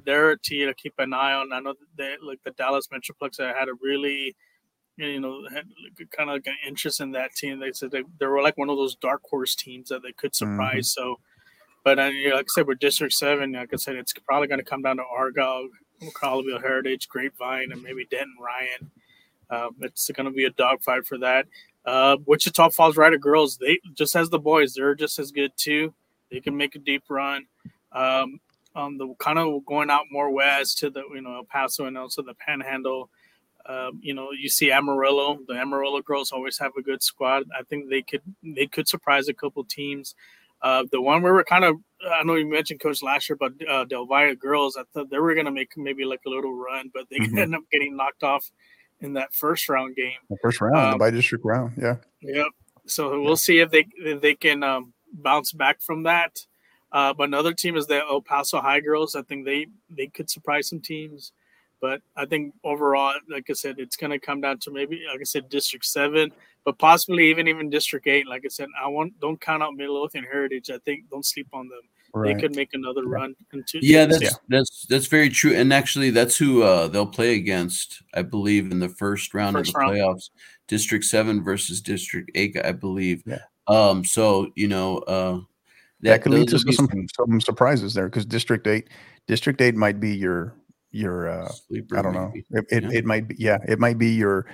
they're a team to keep an eye on. I know that they like the Dallas Metroplex. I had a really, you know, had kind of like an interest in that team. They said they, they were like one of those dark horse teams that they could surprise. So, but uh, you know, like I said, we're District Seven, like I said, it's probably going to come down to Argyle, Colleyville Heritage, Grapevine, and maybe Denton Ryan. Um, it's going to be a dogfight for that. Uh, Wichita Falls Rider girls, they just as the boys, they're just as good too. They can make a deep run. Um, um, the kind of going out more west to the you know El Paso and also the Panhandle. Um, you know, you see Amarillo. The Amarillo girls always have a good squad. I think they could they could surprise a couple teams. Uh, the one where we were kind of I know you mentioned Coach last year, but uh, Del Valle girls, I thought they were going to make maybe like a little run, but they Mhm. ended up getting knocked off in that first round game. The first round, the Um, by district round. Yeah. Yep. So we'll see if they if they can um, bounce back from that. Uh, but another team is the El Paso High Girls. I think they they could surprise some teams. But I think overall, like I said, it's going to come down to maybe, like I said, District Seven, but possibly even even District Eight. Like I said, I want don't count out Middle Midlothian Heritage. I think don't sleep on them. Right. They could make another run into. Yeah, into- that's that's that's very true. And actually, that's who uh, they'll play against, I believe, in the first round First of the round. playoffs. District Seven versus District Eight, I believe. Yeah. Um. So you know, uh, that could lead to will be some some surprises there because District Eight, District Eight might be your your uh, sleeper, I don't know. It, it, Yeah. it might be yeah, it might be your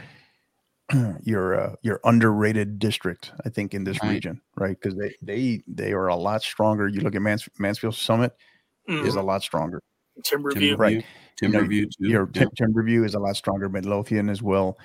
[CLEARS THROAT] your uh, your underrated district. I think in this Right. region, right? Because they they they are a lot stronger. You look at Mans- Mansfield Summit is a Mhm. lot stronger. Timberview. Timberview, Right. You know, Timberview. Your yeah. Timberview is a lot stronger. Midlothian as well.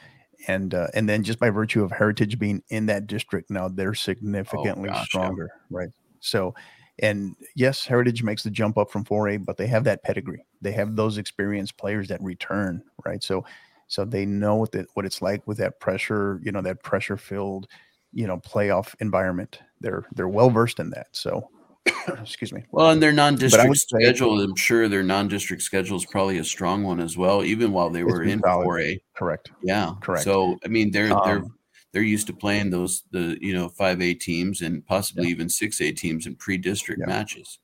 And uh, and then just by virtue of Heritage being in that district now, they're significantly Oh, gosh, yeah. stronger, right? So, and yes, Heritage makes the jump up from 4A, but they have that pedigree. They have those experienced players that return, right? So, so they know what the, what it's like with that pressure, you know, that pressure filled, you know, playoff environment. They're they're well versed in that. So, [COUGHS] excuse me. Well, and their non-district would say- schedule, I'm sure their non-district schedule is probably a strong one as well, even while they were in solid. 4A. Correct. Yeah, Correct. So I mean, they're they're Um, they're used to playing those the you know five A teams and possibly even six A teams in pre-district Yeah. matches.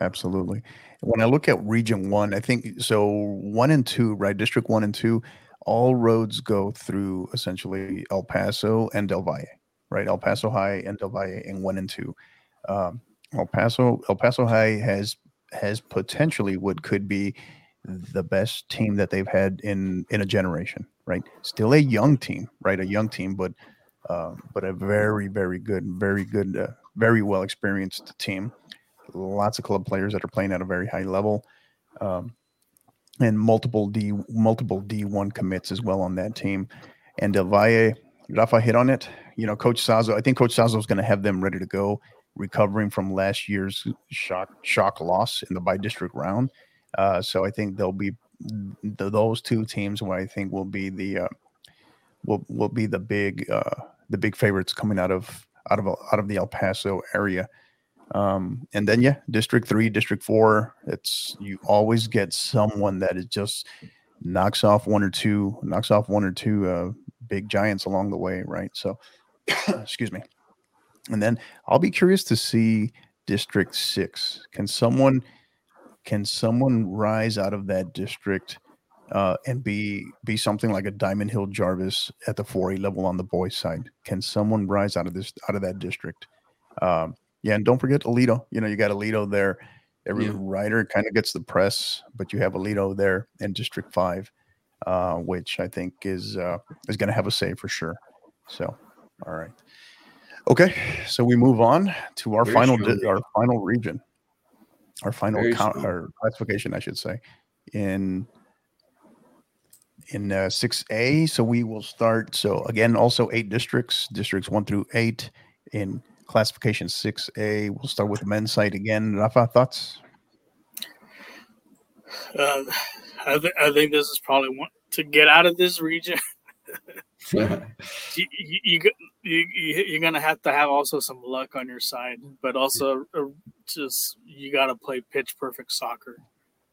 Absolutely. When I look at Region One, I think so. One and two, right? District One and Two, all roads go through essentially El Paso and Del Valle, right? El Paso High and Del Valle, and one and two. Um, El Paso, El Paso High has has potentially what could be the best team that they've had in in a generation, right? Still a young team, right? A young team, but uh, but a very very good, very good, uh, very well experienced team lots of club players that are playing at a very high level. Um, and multiple D multiple D1 commits as well on that team. And Del Valle, Rafa hit on it. You know, Coach Sazo, I think Coach Sazo is going to have them ready to go, recovering from last year's shock shock loss in the by district round. Uh, so I think they'll be the, those two teams where I think will be the uh, will will be the big uh, the big favorites coming out of out of out of the El Paso area. Um, and then yeah, District Three, District Four. It's you always get someone that is just knocks off one or two, knocks off one or two uh, big giants along the way, right? So, [COUGHS] excuse me. And then I'll be curious to see District Six. Can someone can someone rise out of that district uh, and be be something like a Diamond Hill Jarvis at the 4A level on the boys' side? Can someone rise out of this out of that district? Um, yeah, and don't forget Aledo. You know, you got Aledo there. Every yeah. rider kind of gets the press, but you have Aledo there in District Five, uh, which I think is uh, is going to have a say for sure. So, all right, okay. So we move on to our Very final di- our final region, our final count, our classification, I should say, in in uh, 6A. So we will start. So again, also eight districts, districts one through eight in classification 6A. We'll start with the men's side again. Rafa, thoughts? Uh, I, th- I think this is probably one to get out of this region. [LAUGHS] you, you, you, you, are going to have to have also some luck on your side, but also uh, just you got to play pitch perfect soccer.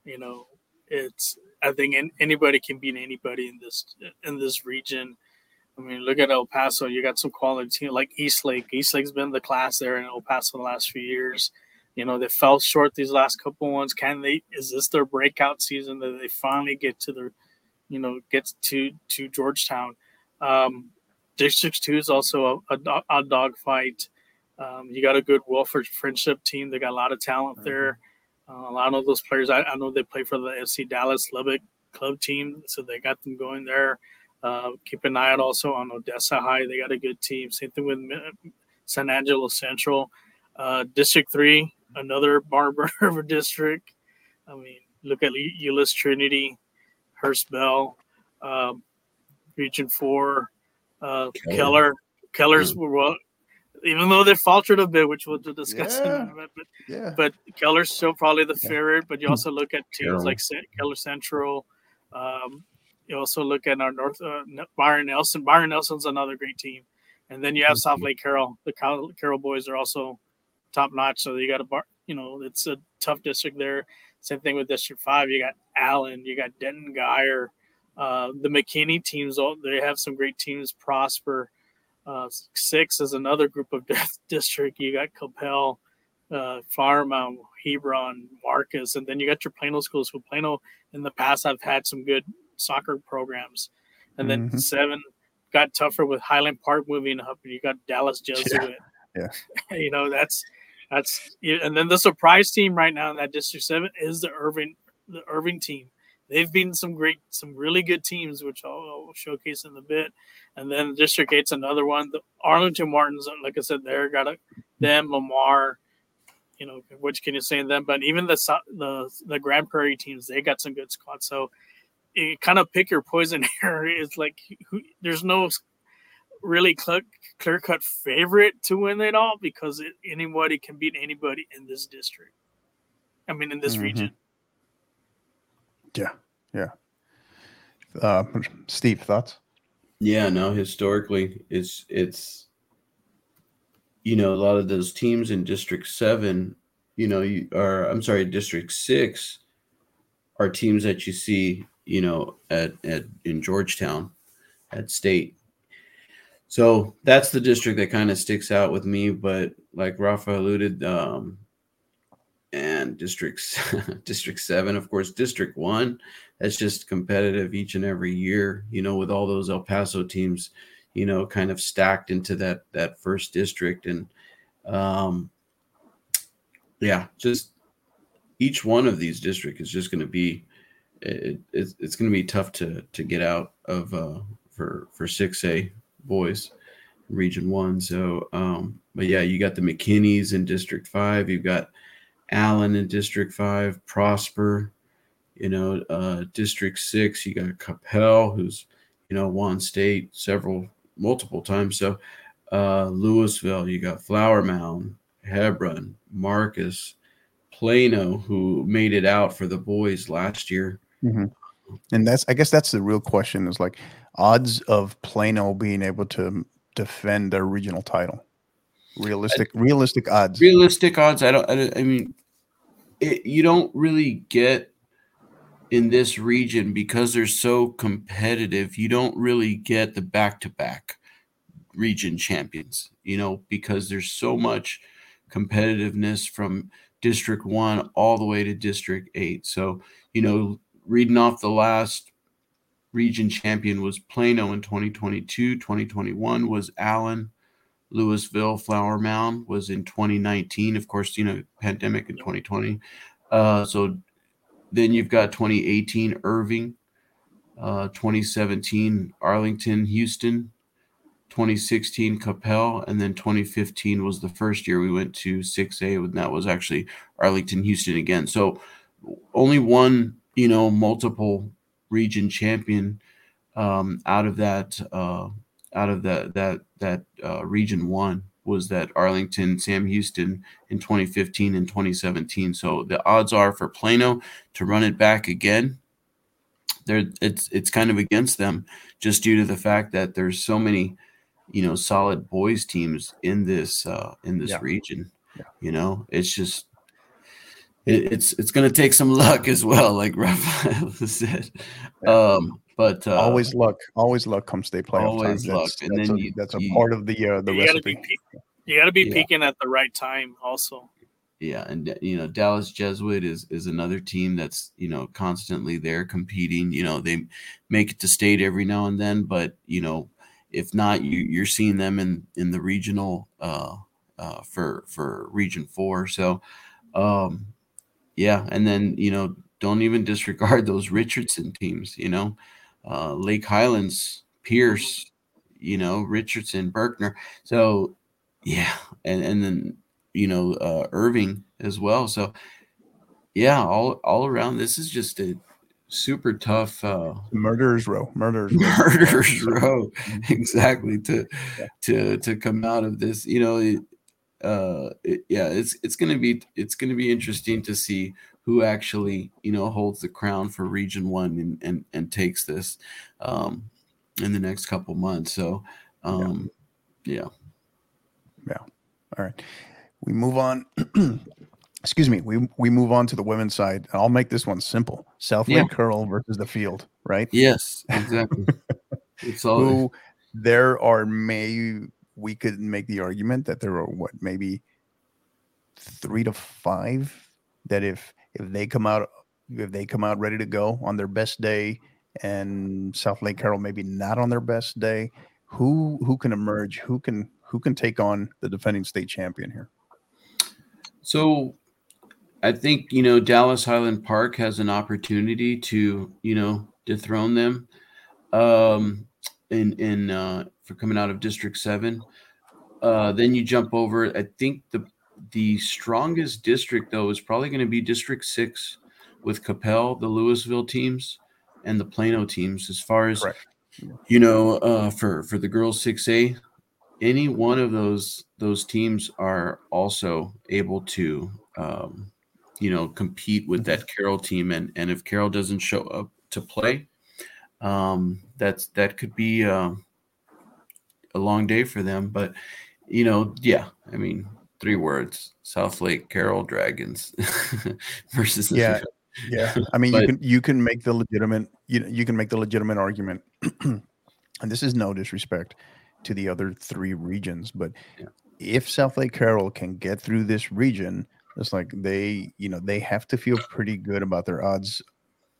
You know, it's I think anybody can beat anybody in this in this region. I mean, look at El Paso. You got some quality team like Eastlake. Eastlake's been the class there in El Paso the last few years. You know, they fell short these last couple ones. Can they? Is this their breakout season that they finally get to their, you know, get to to Georgetown? Um, District Two is also a, a, a dog fight. Um, you got a good Wolfforth Frenship team. They got a lot of talent mm-hmm. there. Uh, a lot of those players, I, I, know they play for the FC Dallas Lubbock club team, so they got them going there. Uh, keep an eye out also on Odessa High. They got a good team. Same thing with San Angelo Central. Uh, district 3, another Barber [LAUGHS] River district. I mean, look at Euless Trinity, Hurst Bell, um, Region 4, uh, Keller. Keller. Keller's mm. well, even though they faltered a bit, which we'll discuss yeah. in a minute. But, yeah. but Keller's still probably the favorite. But you hmm. also look at teams like Keller Central. Um, you also look at our North uh, Byron Nelson. Byron Nelson's another great team. And then you have Southlake Carroll. The Carroll boys are also top notch. So you got a bar, you know, it's a tough district there. Same thing with District Five. You got Allen, you got Denton Guyer, uh, the McKinney teams. They have some great teams. Prosper. Uh, six is another group of [LAUGHS] district. You got Coppell, uh, Hebron, Marcus, and then you got your Plano schools. Who Plano in the past have had some good soccer programs, and then mm-hmm. seven got tougher with Highland Park moving up, and you got Dallas Jesuit. Yeah, yeah. [LAUGHS] you know that's that's and then the surprise team right now in that District Seven is the Irving the Irving team they've been some great, some really good teams, which I'll, I'll showcase in a bit. And then District Eight's another one. The Arlington Martins, like I said, they're got a, them, Lamar. You know, which can you say in them? But even the the the Grand Prairie teams, they got some good squads. So you kind of pick your poison [LAUGHS] here. It's like who, there's no really clear cut favorite to win it all because it, anybody can beat anybody in this district. I mean, in this mm-hmm. region. Yeah, yeah. Uh, Steve, thoughts? Yeah, no. Historically, it's it's you know a lot of those teams in District Seven, you know, you are I'm sorry, District Six, are teams that you see, you know, at at in Georgetown, at State. So that's the district that kind of sticks out with me. But like Rafa alluded, um, and districts [LAUGHS] district 7 of course district 1 that's just competitive each and every year you know with all those el paso teams you know kind of stacked into that that first district and um yeah just each one of these districts is just going to be it, it's, it's going to be tough to to get out of uh for for 6a boys region 1 so um but yeah you got the mckinneys in district 5 you've got Allen in District 5, Prosper, You know, uh, District Six, you got Coppell, who's you know won state several multiple times. So uh, Lewisville, you got Flower Mound, Hebron, Marcus, Plano, who made it out for the boys last year. Mm-hmm. And that's, I guess, that's the real question: is like odds of Plano being able to defend their regional title. Realistic, I, realistic odds. Realistic odds. I don't. I, I mean, it, you don't really get in this region because they're so competitive. You don't really get the back to back region champions. You know, because there's so much competitiveness from District One all the way to District Eight. So you know, reading off the last region champion was Plano in 2022. 2021 was Allen. Lewisville Flower Mound was in 2019. Of course, you know, pandemic in 2020. Uh, so then you've got 2018 Irving, uh, 2017 Arlington, Houston, 2016 Coppell, and then 2015 was the first year we went to 6A, and that was actually Arlington, Houston again. So only one, you know, multiple region champion um, out of that uh, out of that that that uh, region one was that Arlington Sam Houston in 2015 and 2017. So the odds are for Plano to run it back again. There, it's it's kind of against them just due to the fact that there's so many, you know, solid boys teams in this uh, in this yeah. region. Yeah. You know, it's just it, it's it's going to take some luck as well, like [LAUGHS] Rafael said. Um, but uh, always luck, always luck comes state playoff always time. luck, that's, and that's then a, you, that's a you, part of the uh, the you recipe. Gotta be, you got to be yeah. peaking at the right time, also. Yeah, and you know Dallas Jesuit is is another team that's you know constantly there competing. You know they make it to state every now and then, but you know if not, you you're seeing them in in the regional uh, uh, for for Region Four. So um, yeah, and then you know don't even disregard those Richardson teams. You know uh, Lake Highlands, Pierce, you know, Richardson, Berkner. So, yeah, and and then you know uh, Irving as well. So, yeah, all all around, this is just a super tough uh, murderers row, murderers [LAUGHS] row. murderers row, [LAUGHS] exactly to yeah. to to come out of this. You know, it, uh, it, yeah, it's it's gonna be it's gonna be interesting to see who actually you know holds the crown for region one and and, and takes this um, in the next couple months. So um, yeah. yeah. Yeah all right. We move on. [CLEARS THROAT] Excuse me. We we move on to the women's side. I'll make this one simple. Southlake yeah. Carroll versus the field right? Yes exactly. [LAUGHS] It's all who there are may we could make the argument that there are what maybe three to five that if if they come out if they come out ready to go on their best day and Southlake Carroll maybe not on their best day, who who can emerge? Who can who can take on the defending state champion here? So I think you know Dallas Highland Park has an opportunity to you know dethrone them um, in in uh, for coming out of District Seven. Uh, then you jump over. I think the the strongest district, though, is probably going to be District Six with Coppell, the Lewisville teams, and the Plano teams. As far as Correct. you know, uh, for for the girls six A, any one of those those teams are also able to, um, you know, compete with that Carroll team. And and if Carroll doesn't show up to play, um, that's that could be uh, a long day for them. But you know, yeah, I mean, three words: Southlake Carroll Dragons [LAUGHS] versus yeah, yeah. I mean, but, you can you can make the legitimate you you can make the legitimate argument, [CLEARS THROAT] and this is no disrespect to the other three regions, but yeah. if Southlake Carroll can get through this region, it's like they you know they have to feel pretty good about their odds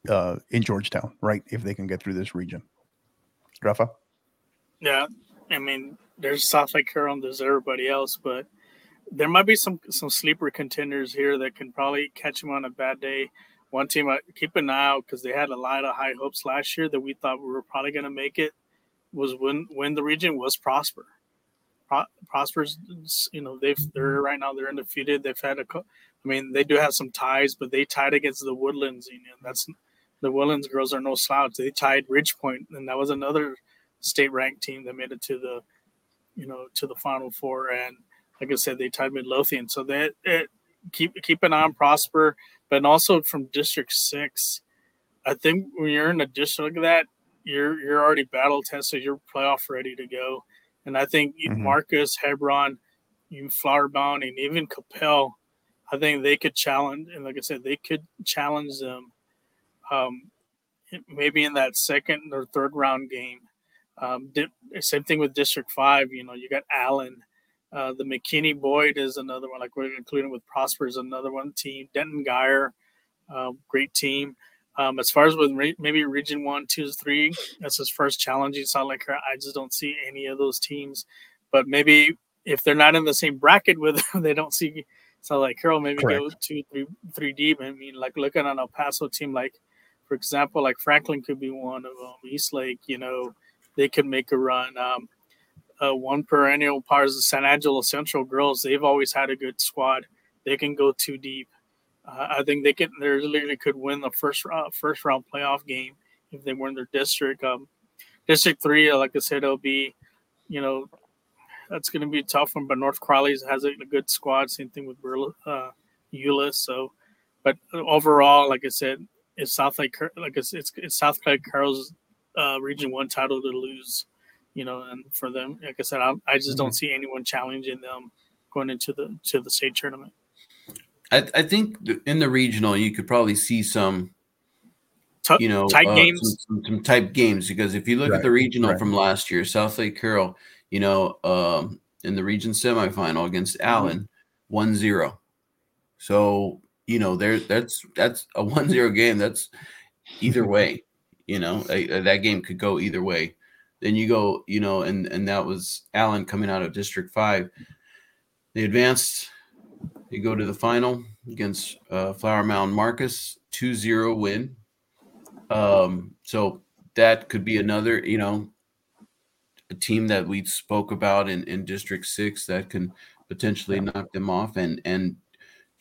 uh, in Georgetown, right? If they can get through this region, Rafa. Yeah, I mean, there's Southlake and there's everybody else, but there might be some some sleeper contenders here that can probably catch them on a bad day. One team, I keep an eye out because they had a lot of high hopes last year that we thought we were probably going to make it. Was when when the region was Prosper. Pro, Prosper's, you know, they've they're right now they're undefeated. They've had a, I mean, they do have some ties, but they tied against the Woodlands, know, that's the Woodlands girls are no slouch. They tied Ridge Point, and that was another state ranked team that made it to the, you know, to the Final Four. And like I said, they tied Midlothian. So that it, keep keep an eye on Prosper, but also from District Six. I think when you're in a district like that, you're you're already battle tested. You're playoff ready to go. And I think mm-hmm. Marcus, Hebron, even Flower Mound, and even Coppell, I think they could challenge. And like I said, they could challenge them. Um, maybe in that second or third round game. Um, same thing with District Five. You know, you got Allen, uh, the McKinney Boyd is another one. Like we're including with Prosper is another one team. Denton Guyer, uh, great team. Um, as far as with re- maybe Region One, Two, Three, that's his first challenge challenging Southlake. I just don't see any of those teams. But maybe if they're not in the same bracket with them, [LAUGHS] they don't see Southlake Carroll. Maybe Correct. go two, three, three deep. I mean, like looking at an El Paso team, like for example, like Franklin could be one of them. Eastlake, you know, they could make a run. Um, uh, one perennial part is the San Angelo Central girls. They've always had a good squad. They can go too deep. Uh, I think they could. They literally could win the first uh, first round playoff game if they were in their district. Um, district three, like I said, it'll be, you know, that's going to be a tough one. But North Crowley's has a, a good squad. Same thing with uh, Euless. So, but overall, like I said, it's Southlake, like it's it's, it's Southlake Carroll's uh, Region One title to lose you know, and for them, like I said, I, I just don't mm-hmm. see anyone challenging them going into the to the state tournament. I, I think in the regional, you could probably see some, you know, tight uh, games, some, some, some, type games. Because if you look right. at the regional right. from last year, Southlake Carroll, you know, um, in the region semifinal against mm-hmm. Allen, one zero. So you know, there that's that's a one zero game. That's either [LAUGHS] way. You know, a, a, that game could go either way. Then you go, you know, and and that was Allen coming out of District Five. They advanced. They go to the final against uh, Flower Mound Marcus, 2-0 win. Um, so that could be another, you know, a team that we spoke about in, in District Six that can potentially knock them off. And and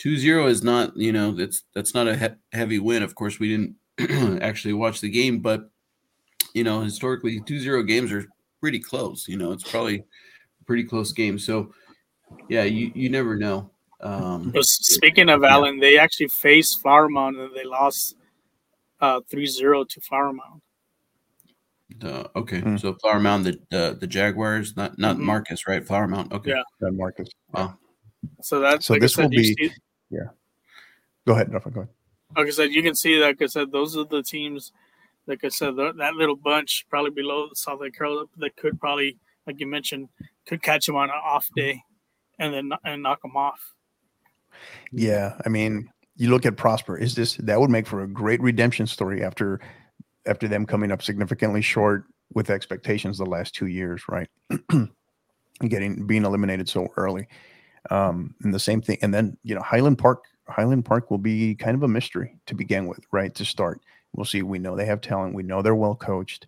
2-0 is not, you know, that's that's not a he- heavy win. Of course, we didn't [CLEARS THROAT] actually watch the game, but you know, historically, 2 0 games are pretty close. You know, it's probably a pretty close game. So, yeah, you, you never know. Um, speaking of yeah. Allen, they actually faced Flower Mound and they lost uh, 3 0 to Flower Mound. Uh, okay, mm-hmm. so Flower Mound, the uh, the Jaguars, not not mm-hmm. Marcus, right? Flower Mound. Okay, yeah, not Marcus. Wow. So that's so like this said, will be. See, yeah. Go ahead, Rafa. Go ahead. Like I said, you can see that. Like I said, those are the teams like I said, that little bunch probably below Southlake Carroll that could probably, like you mentioned, could catch them on an off mm-hmm. day, and then and knock them off. Yeah, I mean, you look at Prosper. Is this that would make for a great redemption story after after them coming up significantly short with expectations the last two years, right? [CLEARS THROAT] Getting being eliminated so early, um, and the same thing, and then you know Highland Park. Highland Park will be kind of a mystery to begin with, right? To start We'll see. We know they have talent. We know they're well coached.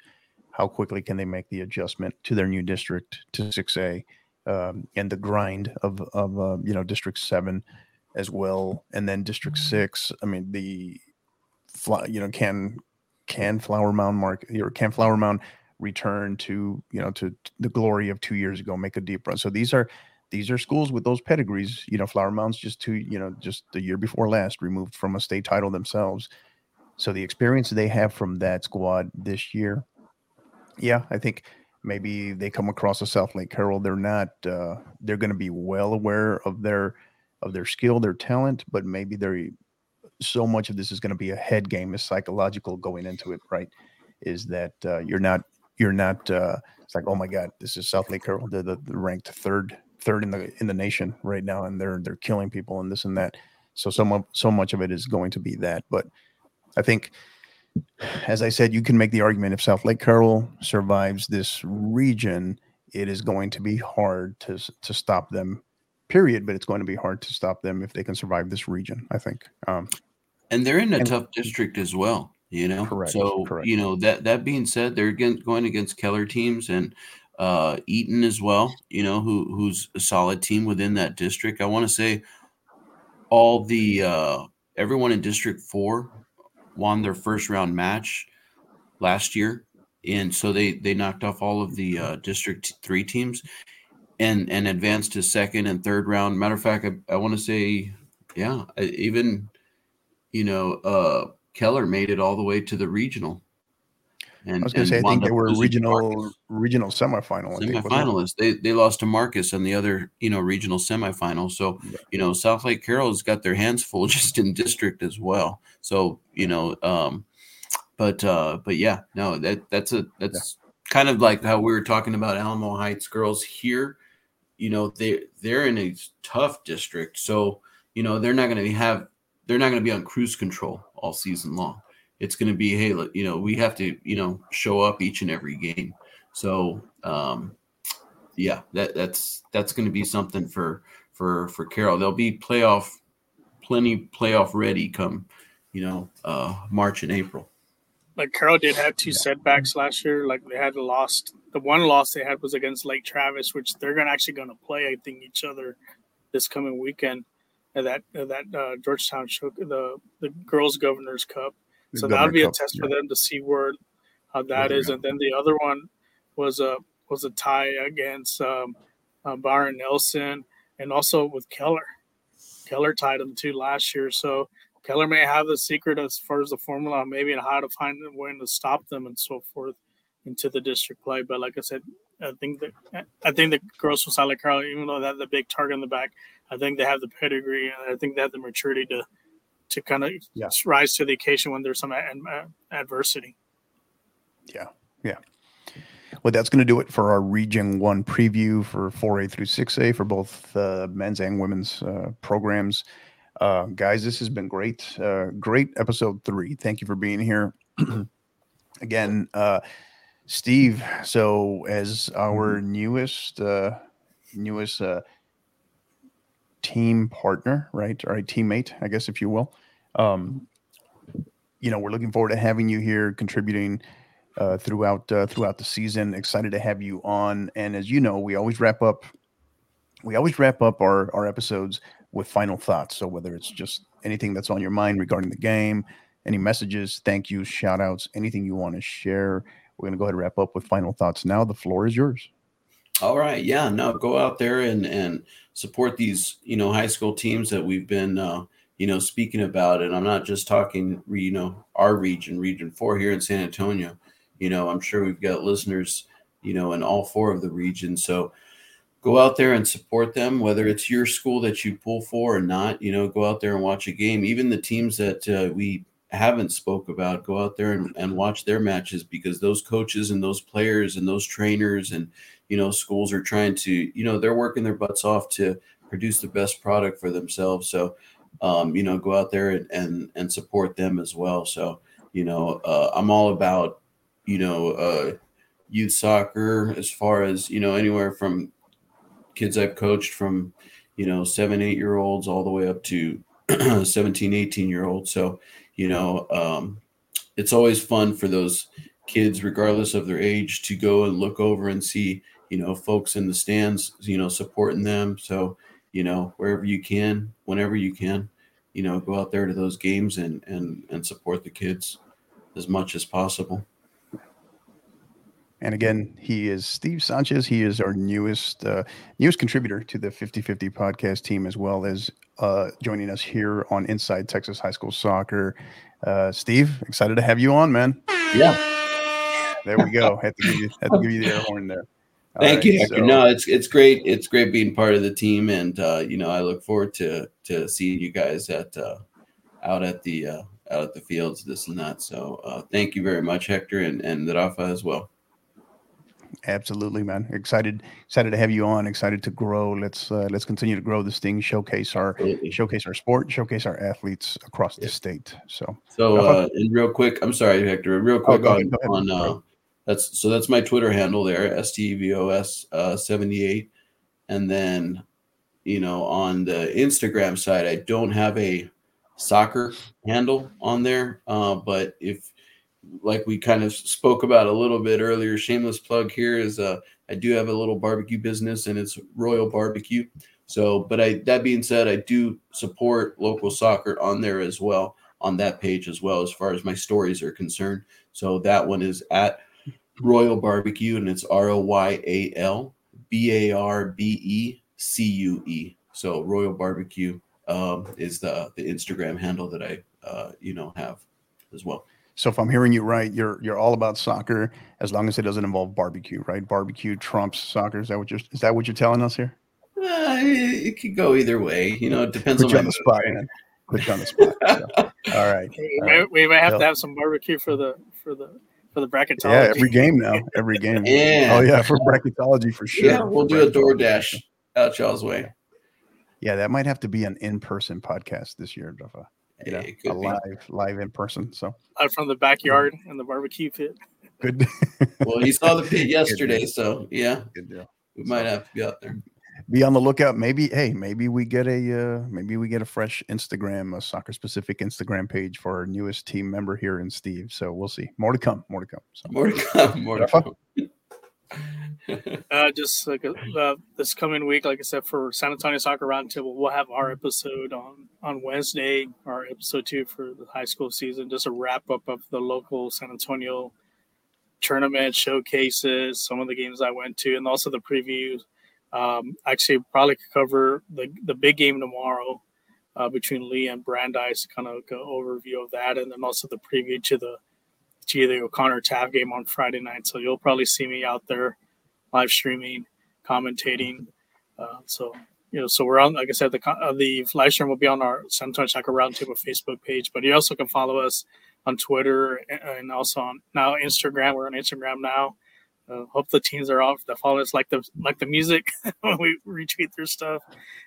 How quickly can they make the adjustment to their new district to 6A um, and the grind of, of uh, you know, District 7 as well. And then District 6, I mean, the, you know, can can Flower Mound mark or can Flower Mound return to you know to the glory of two years ago make a deep run so these are these are schools with those pedigrees you know Flower Mound's just two you know just the year before last removed from a state title themselves so the experience they have from that squad this year, yeah, I think maybe they come across a Southlake Carroll. They're not. Uh, they're going to be well aware of their of their skill, their talent, but maybe they're so much of this is going to be a head game, is psychological going into it. Right? Is that uh, you're not you're not. Uh, it's like oh my god, this is Southlake Carroll. They're the, the ranked third third in the in the nation right now, and they're they're killing people and this and that. So so so much of it is going to be that, but I think, as I said, you can make the argument if Southlake Carroll survives this region, it is going to be hard to to stop them. Period. But it's going to be hard to stop them if they can survive this region. I think. Um, and they're in a and, tough district as well. You know, correct, so correct. you know that that being said, they're against, going against Keller teams and uh, Eaton as well. You know, who who's a solid team within that district. I want to say all the uh, everyone in District Four won their first round match last year, and so they they knocked off all of the uh, District Three teams, and and advanced to second and third round. Matter of fact, I, I want to say, yeah, even you know uh, Keller made it all the way to the regional. And, I was going to say, I think they were regional regional semifinal. Semifinalists. They they lost to Marcus and the other, you know, regional semifinal. So, yeah. you know, Southlake Carroll's got their hands full [LAUGHS] just in district as well. So, you know, um, but uh, but yeah, no, that that's a that's yeah. kind of like how we were talking about Alamo Heights girls here. You know, they they're in a tough district, so you know they're not going to have they're not going to be on cruise control all season long it's going to be hey you know we have to you know show up each and every game. So um yeah that that's that's going to be something for for for carroll. They'll be playoff plenty playoff ready come you know uh march and april. Like carroll did have two yeah. setbacks last year. Like they had lost the one loss they had was against lake travis which they're gonna actually going to play i think each other this coming weekend and that that uh, georgetown show the the girls governors cup so that would be a test yeah. for them to see where how that yeah, is. And then the other one was a was a tie against um, uh, Byron Nelson and also with Keller. Keller tied them too last year, so Keller may have the secret as far as the formula, maybe and how to find a way to stop them and so forth into the district play. But like I said, I think that I think the girls from Southlake Carroll, even though they have the big target in the back, I think they have the pedigree and I think they have the maturity to to kind of yeah. rise to the occasion when there's some ad- adversity. Yeah, yeah. Well, that's going to do it for our Region 1 preview for 4A through 6A for both uh, men's and women's uh, programs. Uh, guys, this has been great. Uh, great episode three. Thank you for being here. [CLEARS THROAT] Again, uh, Steve, so as our mm-hmm. newest, uh, newest team partner, right? Or a teammate, I guess, if you will. Um, you know, we're looking forward to having you here, contributing uh, throughout uh, throughout the season. Excited to have you on. And as you know, we always wrap up we always wrap up our our episodes with final thoughts. So whether it's just anything that's on your mind regarding the game, any messages, thank you, shout outs, anything you want to share, we're going to go ahead and wrap up with final thoughts. Now the floor is yours. All right. Yeah. No, go out there and, and support these, you know, high school teams that we've been, uh, you know, speaking about. it. I'm not just talking, you know, our region, region four here in San Antonio. You know, I'm sure we've got listeners, you know, in all four of the regions. So go out there and support them, whether it's your school that you pull for or not, you know, go out there and watch a game. Even the teams that uh, we haven't spoke about, go out there and, and watch their matches because those coaches and those players and those trainers and, you know, schools are trying to, you know, they're working their butts off to produce the best product for themselves. So, um, you know, go out there and, and, and support them as well. So, you know, uh, I'm all about, you know, uh, youth soccer as far as, you know, anywhere from kids I've coached from, you know, seven, eight year olds all the way up to [CLEARS THROAT] 17, 18 year olds. So, you know, um, it's always fun for those kids, regardless of their age, to go and look over and see, you know, folks in the stands, you know, supporting them. So, you know, wherever you can, whenever you can, you know, go out there to those games and and and support the kids as much as possible. And again, he is Steve Sanchez. He is our newest uh, newest contributor to the 50-50 podcast team, as well as uh, joining us here on Inside Texas High School Soccer. Uh, Steve, excited to have you on, man. Yeah. There we go. had to give you had to give you the air horn there. Thank right, you, Hector. So. No, it's it's great. It's great being part of the team, and uh, you know, I look forward to to seeing you guys at uh, out at the uh, out at the fields, this and that. So, uh, thank you very much, Hector, and and Rafa as well. Absolutely, man. Excited, excited to have you on. Excited to grow. Let's uh, let's continue to grow this thing. Showcase our Absolutely. showcase our sport. Showcase our athletes across yeah. the state. So, so uh, and real quick, I'm sorry, Hector. Real oh, quick oh, on, on uh, that's so that's my Twitter handle there, STVOS uh, 78. And then, you know, on the Instagram side, I don't have a soccer handle on there. Uh, but if, like we kind of spoke about a little bit earlier, shameless plug here is uh, I do have a little barbecue business and it's Royal Barbecue. So, but I that being said, I do support local soccer on there as well on that page as well, as far as my stories are concerned. So that one is at Royal Barbecue, and it's R O Y A L B A R B E C U E. So Royal Barbecue um, is the the Instagram handle that I uh, you know have as well. So if I'm hearing you right, you're you're all about soccer as long as it doesn't involve barbecue, right? Barbecue trumps soccer. Is that what you're is that what you're telling us here? Uh, it could go either way. You know, it depends Put on you on the spot, man. Put you on the spot. So, [LAUGHS] all right. We may, we may have Yep. to have some barbecue for the for the for the bracketology. Yeah, every game now. Every [LAUGHS] game. Yeah. Oh yeah, for bracketology for sure. Yeah, we'll do a Bracketology. DoorDash out y'all's way. Yeah, that might have to be an in-person podcast this year, Rafa. You know, a could be. live, live in person. So out from the backyard and the barbecue pit. good. [LAUGHS] Well, you saw the pit yesterday, so yeah, good deal. we might have to be out there. Be on the lookout. Maybe, hey, maybe we get a, uh, maybe we get a fresh Instagram, a soccer-specific Instagram page for our newest team member here in Steve. So we'll see. More to come. More to come. So More to come. More to come. [LAUGHS] Uh, just like uh, this coming week, like I said, for San Antonio Soccer Roundtable, we'll have our episode on on Wednesday, our episode two for the high school season. Just a wrap up of the local San Antonio tournament showcases, some of the games I went to, and also the previews. Um, actually, probably cover the the big game tomorrow uh, between Lee and Brandeis, kind of an overview of that, and then also the preview to the to the O'Connor Taft game on Friday night. So you'll probably see me out there live streaming, commentating. Uh, so you know, so we're on. Like I said, the uh, the live stream will be on our San Antonio Soccer Roundtable Facebook page, but you also can follow us on Twitter and also on now Instagram. We're on Instagram now. Uh, hope the teams are off. The follow us like the like the music [LAUGHS] when we retweet their stuff,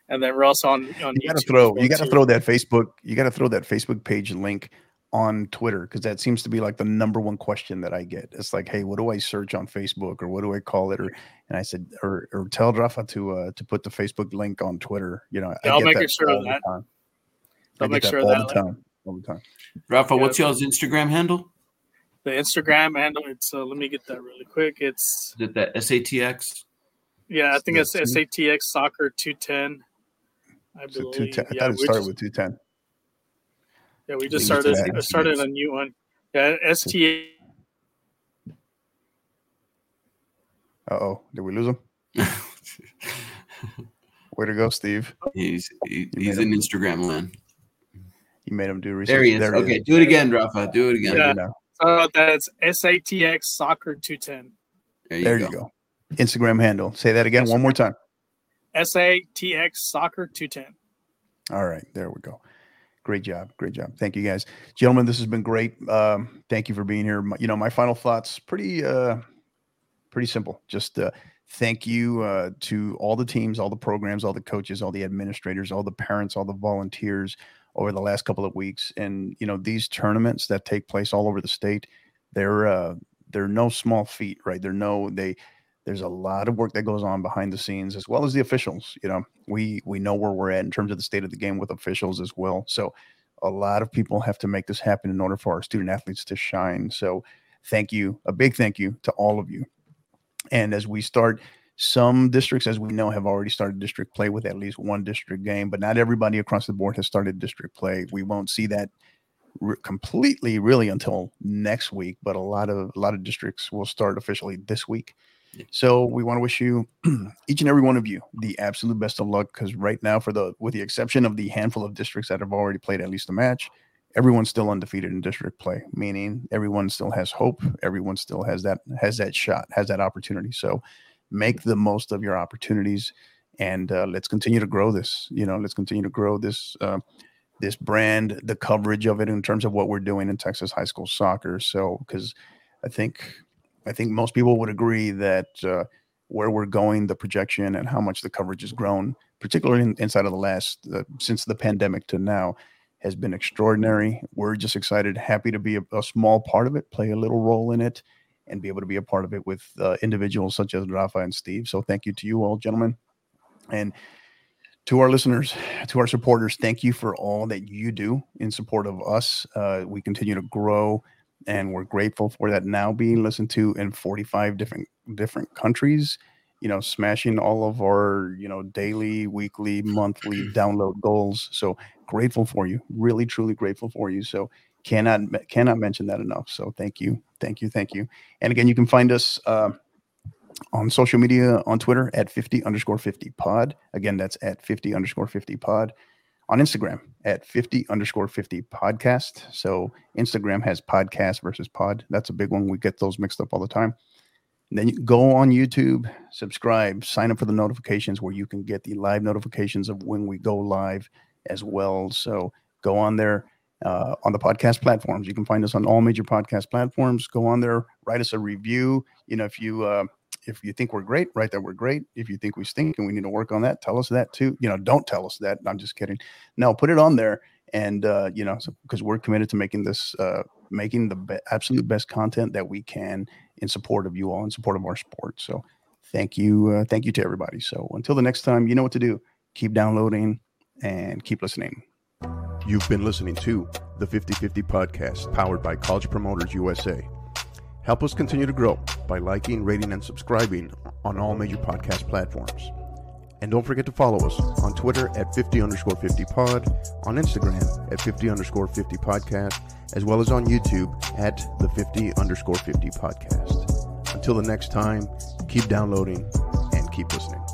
and then we're also on on you got to YouTube throw, well, you got to too. throw that Facebook, you got to throw that Facebook page link on Twitter because that seems to be like the number one question that I get. It's like, hey, what do I search on Facebook or what do I call it? Or and I said, or or tell Rafa to uh to put the Facebook link on Twitter. You know, Yeah, I'll get make that sure of all the that. time. I'll make that sure all that the time. All the time. Rafa, Yeah. what's y'all's Instagram handle? The Instagram handle. It's uh, let me get that really quick. It's Is it that SATX? yeah, I think it's That's. SATX Soccer two ten. I So believe. two ten. I yeah, thought it we started just- with two ten. Yeah, we just We started have I started a new one. Yeah, STA. Uh oh, did we lose him? [LAUGHS] Way to go, Steve. he's he, You he's made in Instagram land. You made him do research. There he is. okay, do it again, Rafa. Do it again. Yeah. you, know. Uh, that's SATX Soccer two ten. There you there go. you go. Instagram handle. Say that again one more time. SATX Soccer two ten. All right, there we go. Great job, great job. Thank you guys, gentlemen. This has been great. Um, thank you for being here. My- you know, my final thoughts pretty, uh, pretty simple. Just uh, thank you uh, to all the teams, all the programs, all the coaches, all the administrators, all the parents, all the volunteers over the last couple of weeks. And you know, these tournaments that take place all over the state, they're uh, they're no small feat, right? They're no they. There's a lot of work that goes on behind the scenes, as well as the officials. You know, we we know where we're at in terms of the state of the game with officials as well. So a lot of people have to make this happen in order for our student athletes to shine. So thank you, a big thank you to all of you. And as we start, some districts, as we know, have already started district play with at least one district game, but not everybody across the board has started district play. We won't see that re- completely really until next week, but a lot of a lot of districts will start officially this week. So we want to wish you [CLEARS THROAT] each and every one of you the absolute best of luck because right now, for the with the exception of the handful of districts that have already played at least a match, everyone's still undefeated in district play. Meaning everyone still has hope. Everyone still has that has that shot, has that opportunity. So make the most of your opportunities, and uh, let's continue to grow this. You know, let's continue to grow this. Uh, this brand, the coverage of it in terms of what we're doing in Texas high school soccer. So, because I think I think most people would agree that uh, where we're going, the projection, and how much the coverage has grown, particularly in, inside of the last uh, since the pandemic to now, has been extraordinary. We're just excited, happy to be a, a small part of it, play a little role in it, and be able to be a part of it with uh, individuals such as Rafa and Steve. So, thank you to you all, gentlemen, and to our listeners, to our supporters. Thank you for all that you do in support of us. Uh, we continue to grow and we're grateful for that now being listened to in 45 different different countries you know, smashing all of our, you know, daily, weekly, monthly download goals. So grateful for you. Really, truly grateful for you. So cannot cannot mention that enough. So thank you, thank you, thank you. And again, you can find us uh, on social media on Twitter at 50 underscore 50 pod. Again, that's at 50 underscore 50 pod. On Instagram at 50 underscore 50 podcast. So Instagram has podcast versus pod. That's a big one. We get those mixed up all the time. And then you go on YouTube, subscribe, sign up for the notifications where you can get the live notifications of when we go live as well. So go on there uh, on the podcast platforms. You can find us on all major podcast platforms. Go on there, write us a review. You know, if you uh, if you think we're great, write that we're great. If you think we stink and we need to work on that, tell us that too. You know, don't tell us that. I'm just kidding. No, put it on there, and uh, you know, because so, we're committed to making this, uh, making the be- absolute best content that we can in support of you all, in support of our sport. So, thank you, uh, thank you to everybody. So, until the next time, you know what to do. Keep downloading and keep listening. You've been listening to the 50 50 podcast powered by College Promoters USA. Help us continue to grow by liking, rating, and subscribing on all major podcast platforms. And don't forget to follow us on Twitter at 50 underscore 50 pod, on Instagram at 50 underscore 50 podcast, as well as on YouTube at the 50 underscore 50 podcast. Until the next time, keep downloading and keep listening.